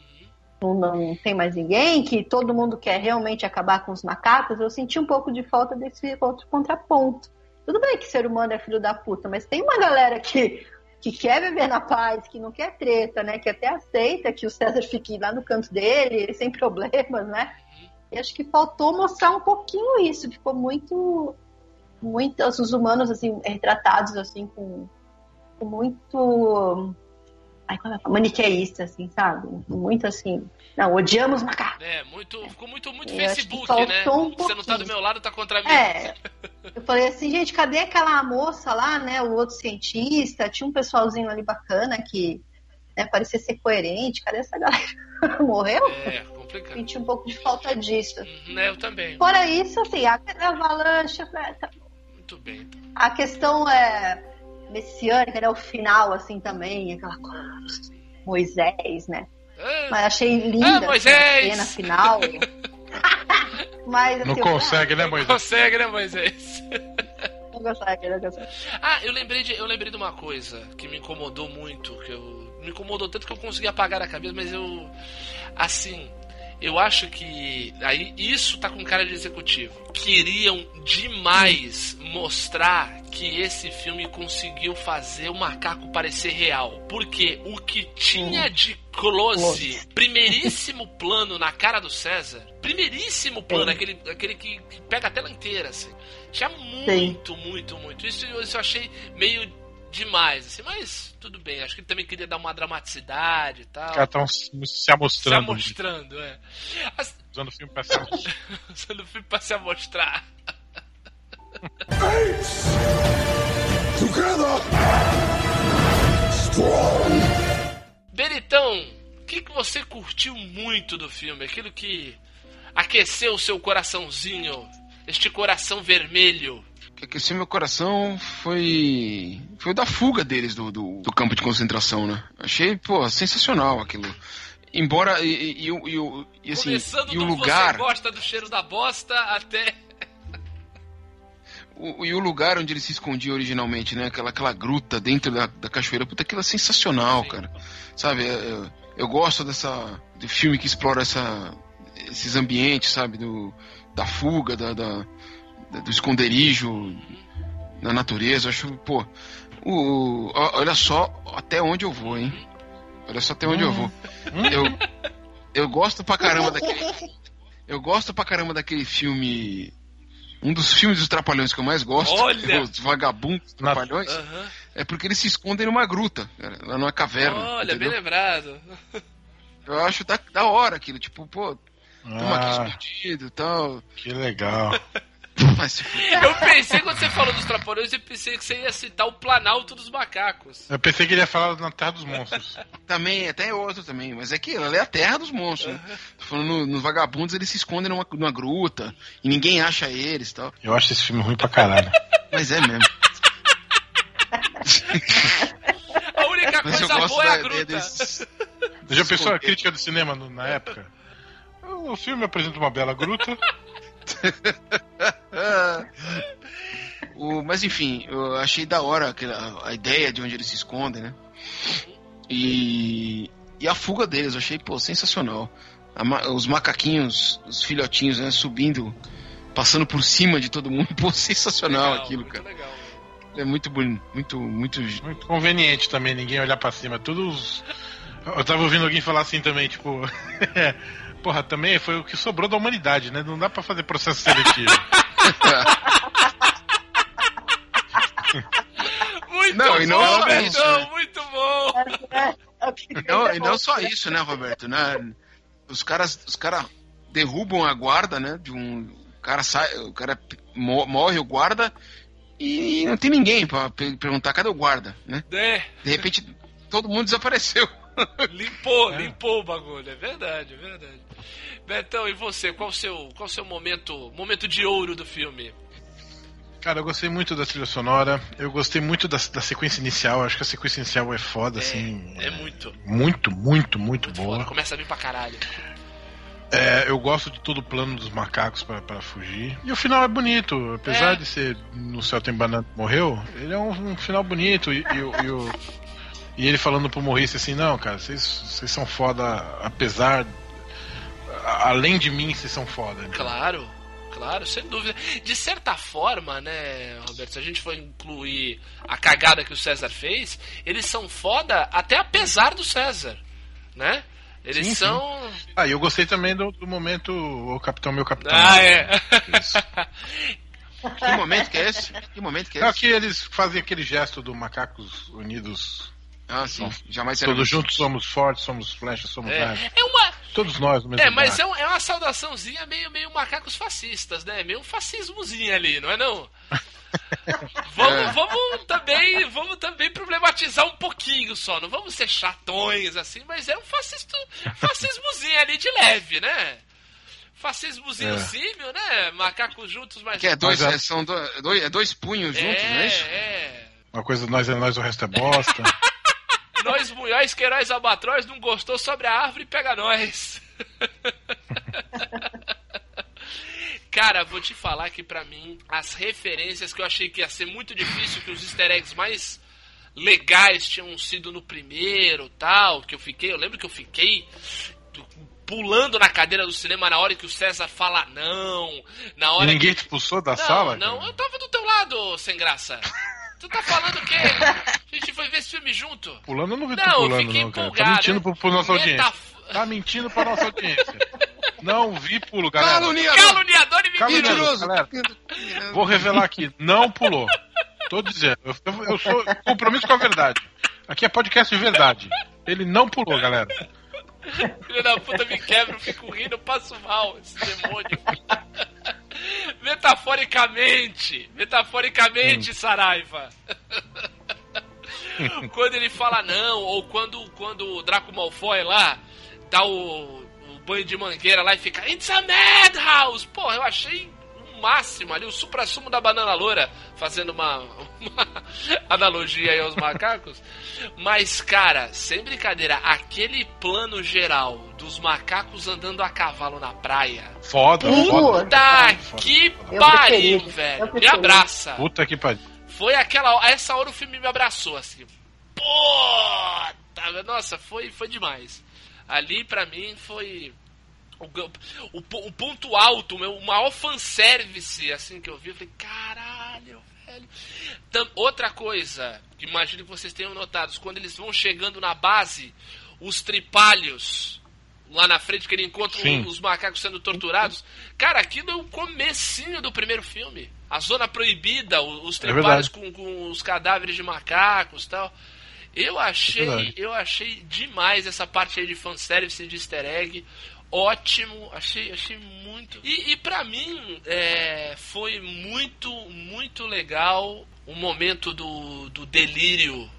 não, não tem mais ninguém, que todo mundo quer realmente acabar com os macacos? Eu senti um pouco de falta desse outro contraponto. Tudo bem que ser humano é filho da puta, mas tem uma galera que, que quer viver na paz, que não quer treta, né? Que até aceita que o César fique lá no canto dele, sem problemas, né? E acho que faltou mostrar um pouquinho isso. Ficou muito. Muitos os humanos, assim, retratados, assim, com, com muito. Ai, como é que? Maniqueísta, assim, sabe? Muito assim. Não, odiamos macacos. É, muito, ficou muito, muito Eu Facebook, né? um Você não tá do meu lado, tá contra mim. É. Eu falei assim, gente, cadê aquela moça lá, né? O outro cientista? Tinha um pessoalzinho ali bacana que né, parecia ser coerente. Cadê essa galera? Morreu? É, complicado. Senti um pouco de falta disso. Uhum, é, eu também. Fora isso, assim, a avalanche, né, Muito bem. a questão é messiânica, né? O final, assim, também, aquela coisa. Moisés, né? Ah, Mas achei linda Ah, Moisés! a cena final. Mas, assim, Não eu- consegue, né, Moisés? Consegue, né, Moisés? Não consegue, não consegue. Ah, eu lembrei, de, eu lembrei de uma coisa que me incomodou muito, que eu me incomodou tanto que eu consegui apagar a cabeça, mas eu assim, eu acho que aí isso tá com cara de executivo. Queriam demais mostrar que esse filme conseguiu fazer o macaco parecer real. Porque o que tinha de close, primeiríssimo plano na cara do César, primeiríssimo plano, Sim. aquele, aquele que, que pega a tela inteira, assim. Tinha muito, muito, muito. Isso, isso eu achei meio demais, assim, mas tudo bem. Acho que ele também queria dar uma dramaticidade e tal. Os caras estão se Se amostrando. amostrando, é. As- Usando o filme pra se amostrar. Usando o filme pra se amostrar. Beritão, o que, que você curtiu muito do filme? Aquilo que aqueceu o seu coraçãozinho, este coração vermelho. O que aqueceu meu coração foi. Foi da fuga deles do, do, do campo de concentração, né? Achei, pô, sensacional aquilo. Embora. E, e, e, e o- assim, Começando e o do lugar. você gosta do cheiro da bosta até. O, e o lugar onde ele se escondia originalmente, né? Aquela, aquela gruta dentro da, da cachoeira. Puta, aquilo é sensacional, Sim. cara. Sabe? é- Eu, eu gosto dessa. do filme que explora essa, esses ambientes, sabe? Do, da fuga, da- da- do esconderijo na natureza. Eu acho, pô. O, olha só até onde eu vou, hein? Olha só até onde eu vou. Eu, eu gosto pra caramba daquele. Eu gosto pra caramba daquele filme. Um dos filmes dos Trapalhões que eu mais gosto, Olha! os Vagabundos Na- Trapalhões, Aham. é porque eles se escondem numa gruta, lá numa caverna. Olha, bem entendeu? lembrado. Eu acho da, da hora aquilo, tipo, pô, tamo aqui Ah, escondido e tal. que legal. Eu pensei, quando você falou dos trapalhões, eu pensei que você ia citar o Planalto dos Macacos. Eu pensei que ele ia falar na Terra dos Monstros. também, até é outro também. Mas é que ela é a terra dos monstros. Né? Tô falando no- nos vagabundos, eles se escondem numa, numa gruta e ninguém acha eles e tal. Eu acho esse filme ruim pra caralho. Mas é mesmo. A única coisa gosto boa é a gruta. já pensou a crítica do cinema no- na época? O filme apresenta uma bela gruta. O, mas enfim, eu achei da hora aquela, a ideia de onde eles se escondem, né? E, e a fuga deles, eu achei, pô, sensacional. A os macaquinhos, os filhotinhos, né, subindo, passando por cima de todo mundo, pô, sensacional Legal, aquilo, muito cara. legal. É muito bonito, muito, muito. Muito conveniente também, ninguém olhar pra cima. Todos. Eu tava ouvindo alguém falar assim também, tipo. Porra, também foi o que sobrou da humanidade, né? Não dá pra fazer processo seletivo. Muito Não, e não bom, só Betão, isso, né? muito bom. E não, e não só isso, né, Roberto? Né? Os caras, os caras derrubam a guarda, né? De um o cara sai, o cara mo- morre o guarda e não tem ninguém pra pe- perguntar cadê o guarda, né? É, De repente todo mundo desapareceu. limpou, limpou o bagulho, é verdade, é verdade. Betão, e você, qual o seu, qual o seu momento, momento de ouro do filme? Cara, eu gostei muito da trilha sonora. Eu gostei muito da, da sequência inicial. Acho que a sequência inicial é foda, assim. É muito, Muito, muito, muito boa. foda, começa a vir pra caralho. É, eu gosto de todo o plano dos macacos pra fugir. E o final é bonito. Apesar É. de ser No Céu Tem Banana morreu, ele é um, um final bonito. E, e e o- e ele falando pro Maurice assim: Não, cara, vocês vocês são foda, apesar. A- Além de mim, vocês são foda. entendeu? Claro, claro, sem dúvida. De certa forma, né, Roberto, se a gente for incluir a cagada que o César fez, eles são foda até apesar do César, né? Eles Sim, sim. são. Ah, e eu gostei também do, do momento O Capitão, meu Capitão. Ah, é. Isso. Que momento que é esse? Que momento que é Não, esse? que eles fazem aquele gesto do Macacos Unidos. Ah, sim. Jamais Todos juntos somos fortes, somos flecha, somos É, é uma. Todos nós no mesmo É, mas é, um- é uma saudaçãozinha meio, meio macacos fascistas, né? Meio um fascismozinho ali, não é não? Vamos, É. vamos também, vamos também problematizar um pouquinho só. Não vamos ser chatões assim, mas é um fascisto, fascismozinho ali de leve, né? Fascismozinho É. símio, né? Macacos juntos, mas Que é dois, é, são do- dois, é dois punhos juntos, é isso? é. Uma coisa nós é nós, o resto é bosta. Nós munhóis, queiroz, albatroz, não gostou sobre a árvore, pega nós. Cara, vou te falar que pra mim, as referências que eu achei que ia ser muito difícil, que os easter eggs mais legais tinham sido no primeiro tal, que eu fiquei, eu lembro que eu fiquei pulando na cadeira do cinema na hora que o César fala não, na hora que... ninguém te expulsou da Não, sala? não, cara? eu tava do teu lado, sem graça. Tu tá falando o quê? A gente foi ver esse filme junto. Pulando eu não vi tu Não, eu pulando, fiquei não, cara. Tá mentindo pro, pro nossa audiência. Metaf- Tá mentindo pra nossa audiência. Não vi pulo, galera. Caluniador! Caluniador e mentiroso. Vou revelar aqui, não pulou. Tô dizendo, eu, eu- eu sou compromisso com a verdade. Aqui é podcast de verdade. Ele não pulou, galera. Filho da puta me quebra, eu fico rindo, eu passo mal, esse demônio. metaforicamente, metaforicamente, Hum. Saraiva. quando ele fala não, ou quando, quando o Draco Malfoy lá dá o, o banho de mangueira lá e fica It's a madhouse! Porra, eu achei máximo ali, o supra-sumo da banana loura, fazendo uma, uma analogia aí aos macacos. Mas, cara, sem brincadeira, aquele plano geral dos macacos andando a cavalo na praia. Foda, Puta foda. Foda, que Eu pariu, velho. Me abraça. Puta que pariu. Foi aquela. A essa hora o filme me abraçou, assim. Puta! Nossa, foi, foi demais. Ali, pra mim, foi. O, o, o ponto alto, o maior fanservice, assim, que eu vi. Eu falei, caralho, velho. Tam- outra coisa, imagino que vocês tenham notado, quando eles vão chegando na base, os tripalhos lá na frente, que ele encontra Sim. os macacos sendo torturados. Cara, aquilo é o comecinho do primeiro filme. A zona proibida, os tripalhos verdade. com, com os cadáveres de macacos e tal. Eu achei, verdade. eu achei demais essa parte aí de fanservice e de easter egg. Ótimo, achei, achei muito. E, e para mim é, foi muito, muito legal o momento do, do delírio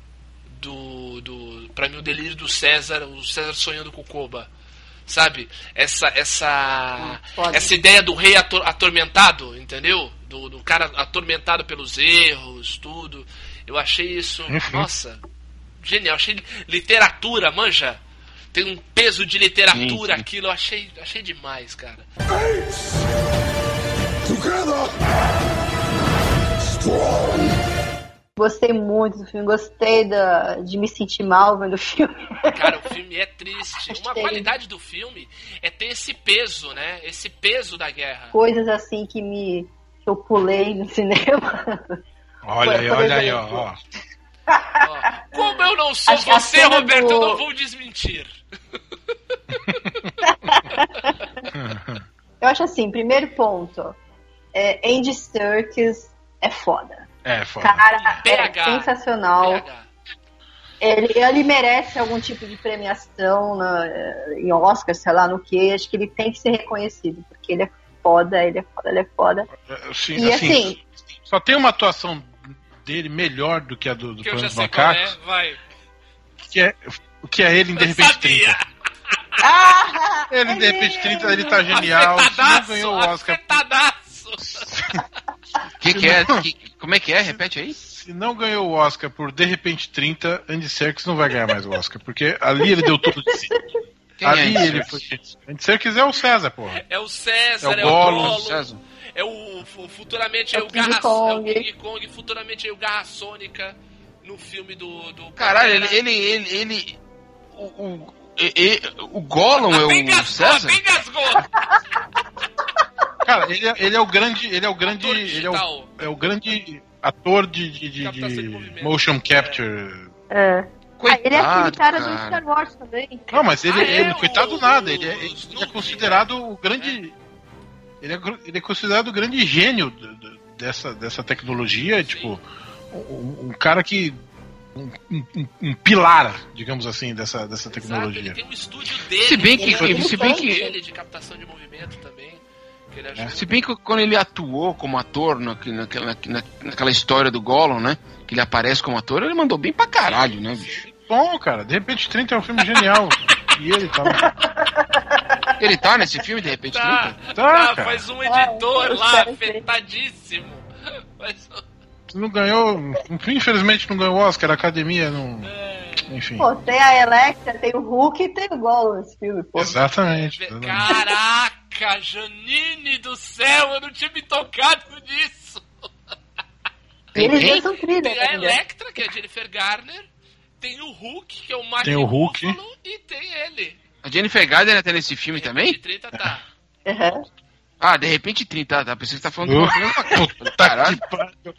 do, do para mim o delírio do César, o César sonhando com o Koba. Sabe? Essa essa pode. essa ideia do rei ator- atormentado, entendeu? Do, do cara atormentado pelos erros, tudo. Eu achei isso, nossa, genial. Achei literatura, manja. Tem um peso de literatura Sim, sim. aquilo, eu achei, achei demais, cara. Gostei muito do filme, gostei da, de me sentir mal vendo o filme. Cara, o filme é triste. Uma qualidade do filme é ter esse peso, né? Esse peso da guerra. Coisas assim que me que eu pulei no cinema. Olha aí, olha aí, ó. ó. Como eu não sou a você, cena Roberto, eu do- não vou desmentir. Eu acho assim, primeiro ponto, é, Andy Serkis é foda. É, foda. Cara, PH. é sensacional. PH. Ele, ele merece algum tipo de premiação na, em Oscar, sei lá no que. Acho que ele tem que ser reconhecido, porque ele é foda, ele é foda, ele é foda. Assim, E assim, assim, só tem uma atuação dele melhor do que a do, do Que já dos é, vai. que é, que é ele em De Repente sabia. 30. ah, Ele em De Repente 30, ele tá genial. Se não ganhou o Oscar, afetadaço. Que que é? Que- como é que é? Repete aí. se não ganhou o Oscar por De Repente 30, Andy Serkis não vai ganhar mais o Oscar, porque ali ele deu tudo de si. Quem ali é ele foi. Andy Serkis é o César, porra. É o César, É é o o, Gollum, Gollum, César. É futuramente É é o o Garra, Kong. é o King Kong, futuramente é o Garra Sônica no filme do, do Caralho, ele, ele, ele, ele- o, o, e- e- o Gollum é Bem o gasgou, César? bem gasgou. Cara, ele é, ele é o grande. Ele é o grande. Ator Ele é o, é o grande ator de, de, de- de motion capture. é. Ah, ele é aquele Coitado, cara, do cara. Star Wars também. Não, mas ele, Ah, é, ele coitado o- nada, ele é, ele é considerado o grande. Ele é, ele é considerado o grande gênio do- do- dessa, dessa tecnologia, tipo, um, um cara que. Um, um- um pilar, digamos assim, dessa, dessa Exato, ele tecnologia. tem um estúdio dele. Se bem que- com- se bem que- ele de captação de movimento também. Que ele ajuda. Se bem que quando ele atuou como ator na, naquela, na- naquela história do Gollum, né? Que ele aparece como ator, ele mandou bem pra caralho, né, bicho? Bom, cara, de repente 30 é um filme genial. e ele tá lá. Ele tá nesse filme, de repente, Tá, 30? Tá, tá, cara. faz um editor eu lá, afetadíssimo. Faz um- Não ganhou. Infelizmente não ganhou o Oscar, a academia não. Enfim. Pô, tem a Electra, tem o Hulk e tem o Gollum nesse filme, pô. Exatamente. Caraca, Janine do céu, eu não tinha me tocado nisso. Tem Eles quem? são trilha, Tem a né? Electra, que é a Jennifer Garner, tem o Hulk, que é o Mark Tem o Hulk. Ruffalo, e tem ele. A Jennifer Gardner tá nesse filme De também? 30 tá. Uhum. Ah, de repente 30, tá? Pensei que você tá falando de Uh, uma filha Puta Caralho. que pariu.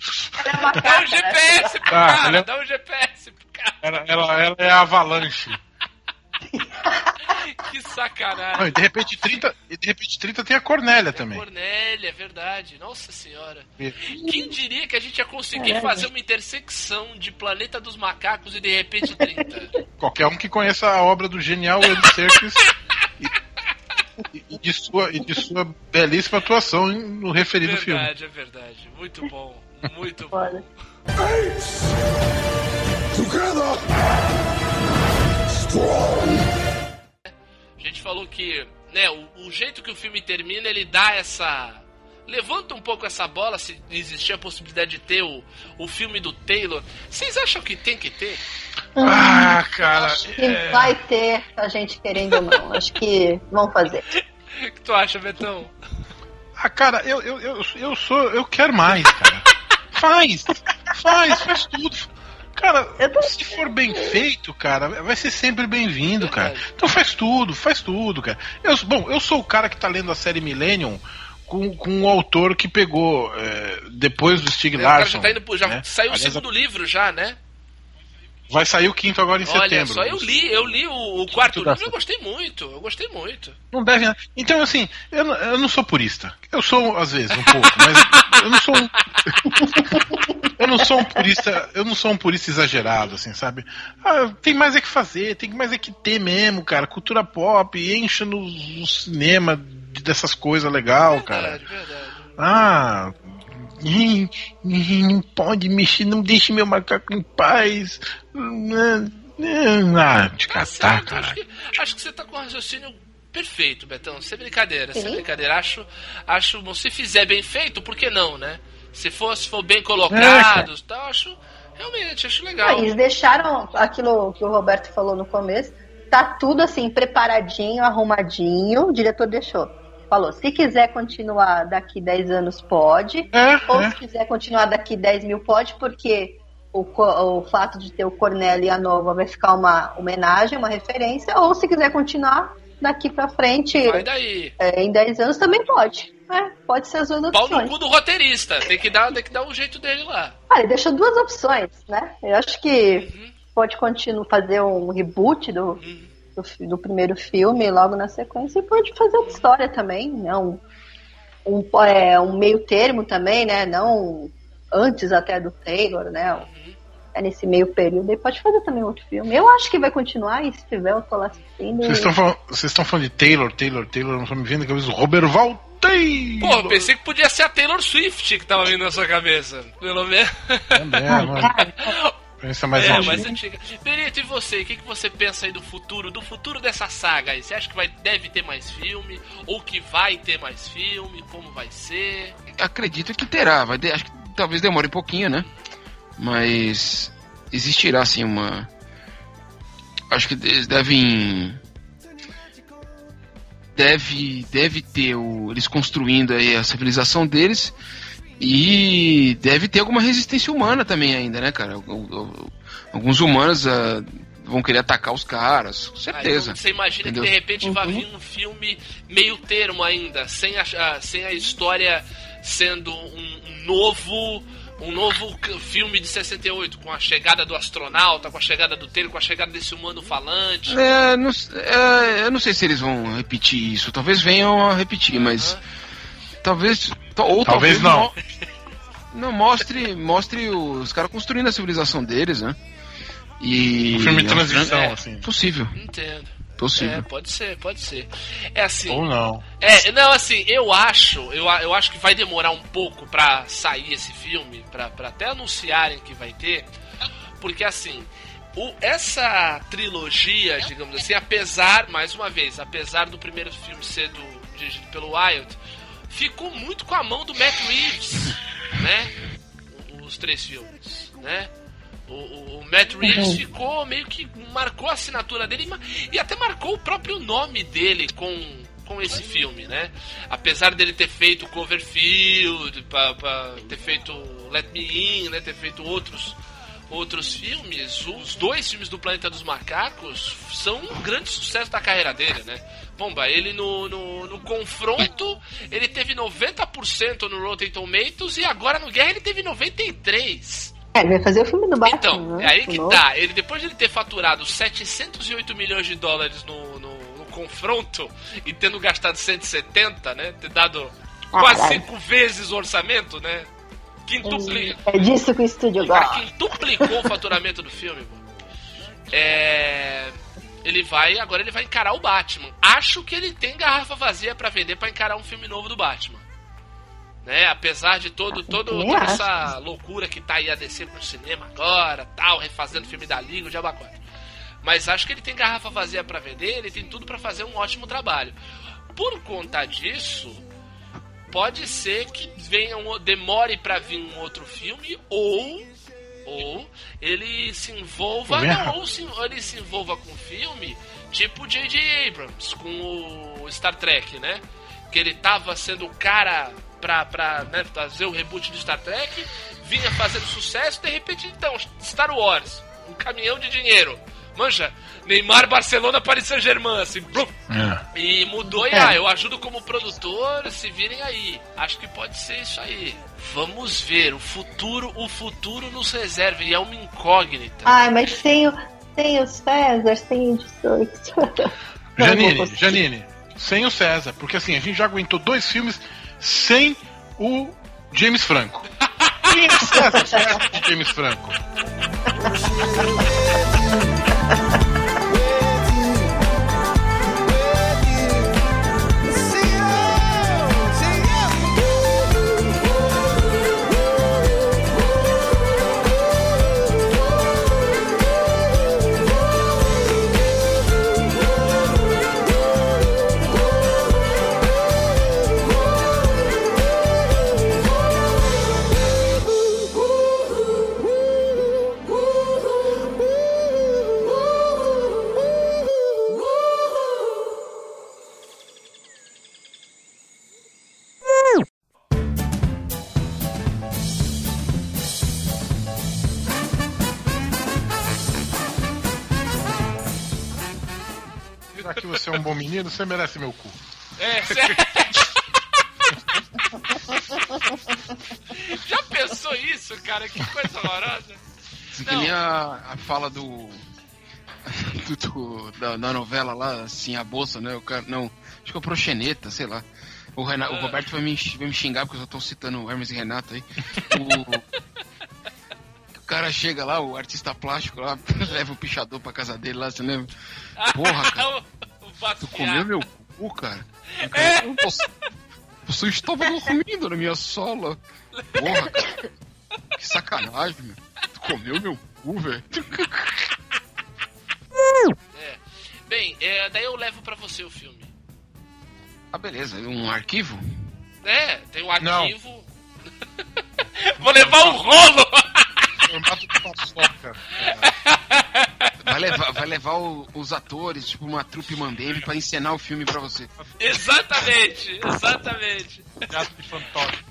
Ela é uma Dá um GPS pro Ah, cara, é- dá um GPS pro cara. Ela, ela, ela é a avalanche. Que sacanagem. Não, e de repente 30. E de repente 30 tem a Cornélia também. Cornélia, é verdade. Nossa senhora. E- Quem diria que a gente ia conseguir Caralho. fazer uma intersecção de Planeta dos Macacos e de repente 30? Qualquer um que conheça a obra do genial Andy Serkis e, e de sua, e de sua belíssima atuação no referido filme. verdade, é verdade. Muito bom. Muito bom. foda. A gente falou que, né, o, o jeito que o filme termina, ele dá essa. Levanta um pouco essa bola se existir a possibilidade de ter o, o filme do Taylor. Vocês acham que tem que ter? Ah, cara. Que vai ter a gente querendo ou não. Acho que vão fazer. O que tu acha, Betão? Ah, cara, eu, eu, eu, eu sou. Eu quero mais, cara. faz! Faz, faz tudo. Cara, tô- se for bem feito, cara, vai ser sempre bem-vindo, cara. Verdade. Então faz tudo, faz tudo, cara. Eu, bom, eu sou o cara que tá lendo a série Millennium com, com o autor que pegou é, depois do Stig o cara Larsson. já tá indo pro, já né? saiu o Aliás, segundo livro já, né? Vai sair o quinto agora em Olha setembro. só, eu li, eu li o, o quarto livro, eu gostei muito, eu gostei muito. Não deve. né? Então, assim, eu, não- eu não sou purista. Eu sou, às vezes, um pouco, mas eu não sou. um- eu não sou um purista, eu não sou um purista exagerado, assim, sabe? Ah, tem mais é que fazer, tem mais é que ter mesmo, cara. Cultura pop, encha no, no cinema de- dessas coisas legal, cara. Verdade, verdade. Ah, não pode mexer, não deixe meu macaco em paz. Ah, te Tá catar, acho cara. que, acho que você tá com o raciocínio perfeito, Betão. Sem brincadeira, sem brincadeira. Acho, acho, bom, se fizer bem feito, por que não, né? Se for, se for bem É, colocado, tal, acho, realmente, acho Ah, legal. Eles deixaram aquilo que o Roberto falou no começo. Tá tudo assim, preparadinho, arrumadinho. O diretor deixou. Falou, se quiser continuar daqui 10 anos, pode. É, Ou se quiser continuar daqui 10 mil, pode, porque o, o fato de ter o Cornélio e a Nova vai ficar uma homenagem, uma referência. Ou se quiser continuar daqui pra frente, Vai daí. é, em 10 anos, também pode. É, pode ser as duas Pau no opções. cu do roteirista. Tem que dar, tem que dar um jeito dele lá. Ah, ele deixou duas opções, né? Eu acho que Uhum. pode continuar fazer um reboot do, do, do primeiro filme logo na sequência e pode fazer outra história também, né? Um, é, um meio termo também, né? Não antes até do Taylor, né? Uhum. É nesse meio período. E pode fazer também outro filme. Eu acho que vai continuar e se tiver eu tô lá assistindo. Vocês estão falando, vocês estão falando de Taylor, Taylor, Taylor, não estão me vendo a cabeça do Robert Val Taylor. Pô, eu pensei que podia ser a Taylor Swift que tava vindo na sua cabeça. Pelo menos. Também, mano. Pensa mais É, antigo. mais antiga. Benito, e você? O que, que você pensa aí do futuro? Do futuro dessa saga aí? Você acha que vai, deve ter mais filme? Ou que vai ter mais filme? Como vai ser? Acredito que terá. Vai de- acho que talvez demore um pouquinho, né? Mas existirá assim uma. Acho que eles devem. Deve, deve ter o, eles construindo aí a civilização deles e deve ter alguma resistência humana também ainda, né, cara? Alguns humanos ah, vão querer atacar os caras, com Aí, certeza. então, você imagina Entendeu? que de repente vai vir um filme meio termo ainda, sem a, a- sem a história sendo um, um novo. Um novo filme de 68, com a chegada do astronauta, com a chegada do Taylor, com a chegada desse humano falante. É, não, é, eu não sei se eles vão repetir isso. Talvez venham a repetir, mas talvez ou Talvez talvez, não. mo- Não mostre, mostre os caras construindo a civilização deles, né? E Um filme de transição, É. assim. possível, Entendo. É, possível. pode ser, pode ser. É assim. Ou não. É, não, assim, eu acho, eu, eu acho que vai demorar um pouco pra sair esse filme, pra, pra até anunciarem que vai ter, porque assim, o, essa trilogia, digamos assim, apesar, mais uma vez, apesar do primeiro filme ser do, dirigido pelo Wild, ficou muito com a mão do Matt Reeves, né? Os três filmes, né? O, o- Matt Reeves ficou meio que marcou a assinatura dele e até marcou o próprio nome dele com, com esse filme, né? Apesar dele ter feito Cloverfield, pra, pra ter feito Let Me In, né? Ter feito outros outros filmes, os dois filmes do Planeta dos Macacos são um grande sucesso da carreira dele, né? Pomba, ele no, no, no confronto, ele teve 90% no Rotten Tomatoes e agora no Guerra ele teve 93%. É, ele vai fazer o filme do Batman. Então, né? é aí que O novo. tá. Ele, depois de ele ter faturado 708 milhões de dólares no, no, no confronto e tendo gastado 170, né? Ter dado quase Caralho. cinco vezes o orçamento, né? Quintupli... É disso que o estúdio cara gosta. quintuplicou o faturamento do filme, pô. É. Ele vai. Agora ele vai encarar o Batman. Acho que ele tem garrafa vazia pra vender pra encarar um filme novo do Batman. Né? Apesar de todo, todo, também toda acho. essa loucura que tá aí a descer pro cinema agora, tal, refazendo o filme da Liga, o 4. Mas acho que ele tem garrafa vazia pra vender, ele tem tudo pra fazer um ótimo trabalho. Por conta disso, pode ser que venha um, demore pra vir um outro filme ou ou ele se envolva Bem não, ou, se, ele se envolva com filme tipo J.J. Abrams com o Star Trek, né? Que ele tava sendo o cara pra, pra né, fazer o reboot do Star Trek, vinha fazendo sucesso, de repente então, Star Wars, um caminhão de dinheiro. Manja, Neymar, Barcelona, Paris Saint-Germain, assim, blum, É. e mudou e É. ah, eu ajudo como produtor, se virem aí. Acho que pode ser isso aí. Vamos ver, o futuro, o futuro nos reserva e é uma incógnita. Ai, mas sem, o, sem os César, sem o 18. Não vou Janine. Janine, sem o César, porque assim, a gente já aguentou dois filmes sem o James Franco. Quem é César? César de James Franco. você é um bom menino, você merece meu cu. É, sério. Já pensou isso, cara? Que coisa horrorosa. Isso que nem a, a fala do. do, do- da, da novela lá, assim, a bolsa, né? O cara, não, acho que é o Proxeneta, sei lá. O, Renato, o Ah. Roberto vai me, vai me xingar porque eu só tô citando o Hermes e Renato aí. O, o cara chega lá, o artista plástico lá, leva o pichador pra casa dele lá, você lembra? Porra, cara. Tu comeu meu cu, cara? O cara, Você, você estava dormindo na minha sola. Porra, cara. Que sacanagem, meu. Tu comeu meu cu, velho. É. Bem, é, daí eu levo pra você o filme. Ah, beleza. Um arquivo? É, tem um Não. arquivo. Vou levar um rolo! Formato de paçoca. Vai levar, vai levar o- os atores, tipo uma trupe mandeme, pra encenar o filme pra você. exatamente, exatamente. Gato de fantoche.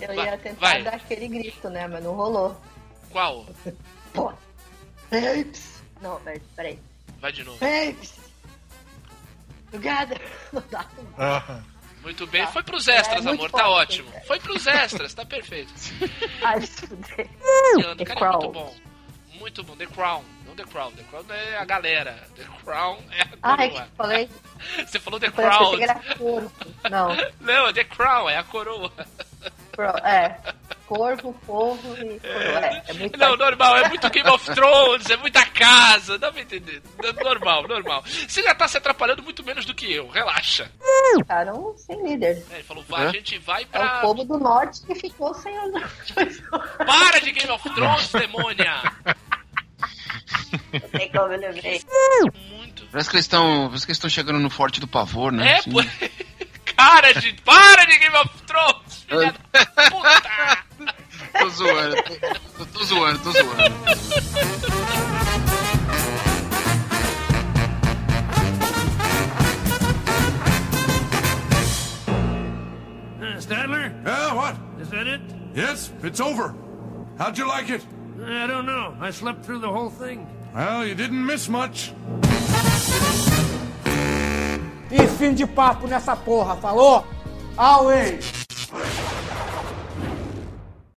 Eu ia tentar vai. dar aquele grito, né? Mas não rolou. Qual? Pô. Apes. Não, peraí, peraí. Vai de novo. Apes. Together. Não dá. Aham. Muito bem, foi pros extras, É, amor, tá forte, ótimo. cara. Foi pros extras, tá perfeito. Ai, The cara, é muito bom. Muito bom. The Crown, The Crown. The Crown é a galera. The Crown é a Ah, é que coroa. eu falei. Você falou The falei Crown. Não, Não, é The Crown, é a coroa. pro- é. Corvo, povo e coroa. É, é muito Não, normal, é muito Game of Thrones, é muita casa, dá pra entender. Normal, normal. Você já tá se atrapalhando muito menos do que eu, relaxa. cara, um sem líder. É, ele falou, vai, É? a gente vai É o pra. povo do norte que ficou sem o norte. Para de Game of Thrones, demônia! Não tem como eu lembrei. Muito. Parece que eles estão. Parece que eles estão chegando no Forte do Pavor, né? É, Assim. pô. Cara de. Para de Game of Thrones, filha da puta! Tô zoando, tô, tô zoando, tô zoando. Uh, Stadler? Yeah, what? Is that it? Yes, it's over. How'd you like it? I don't know. I slept through the whole thing. Well, you didn't miss much. E fim de papo nessa porra, falou? Always!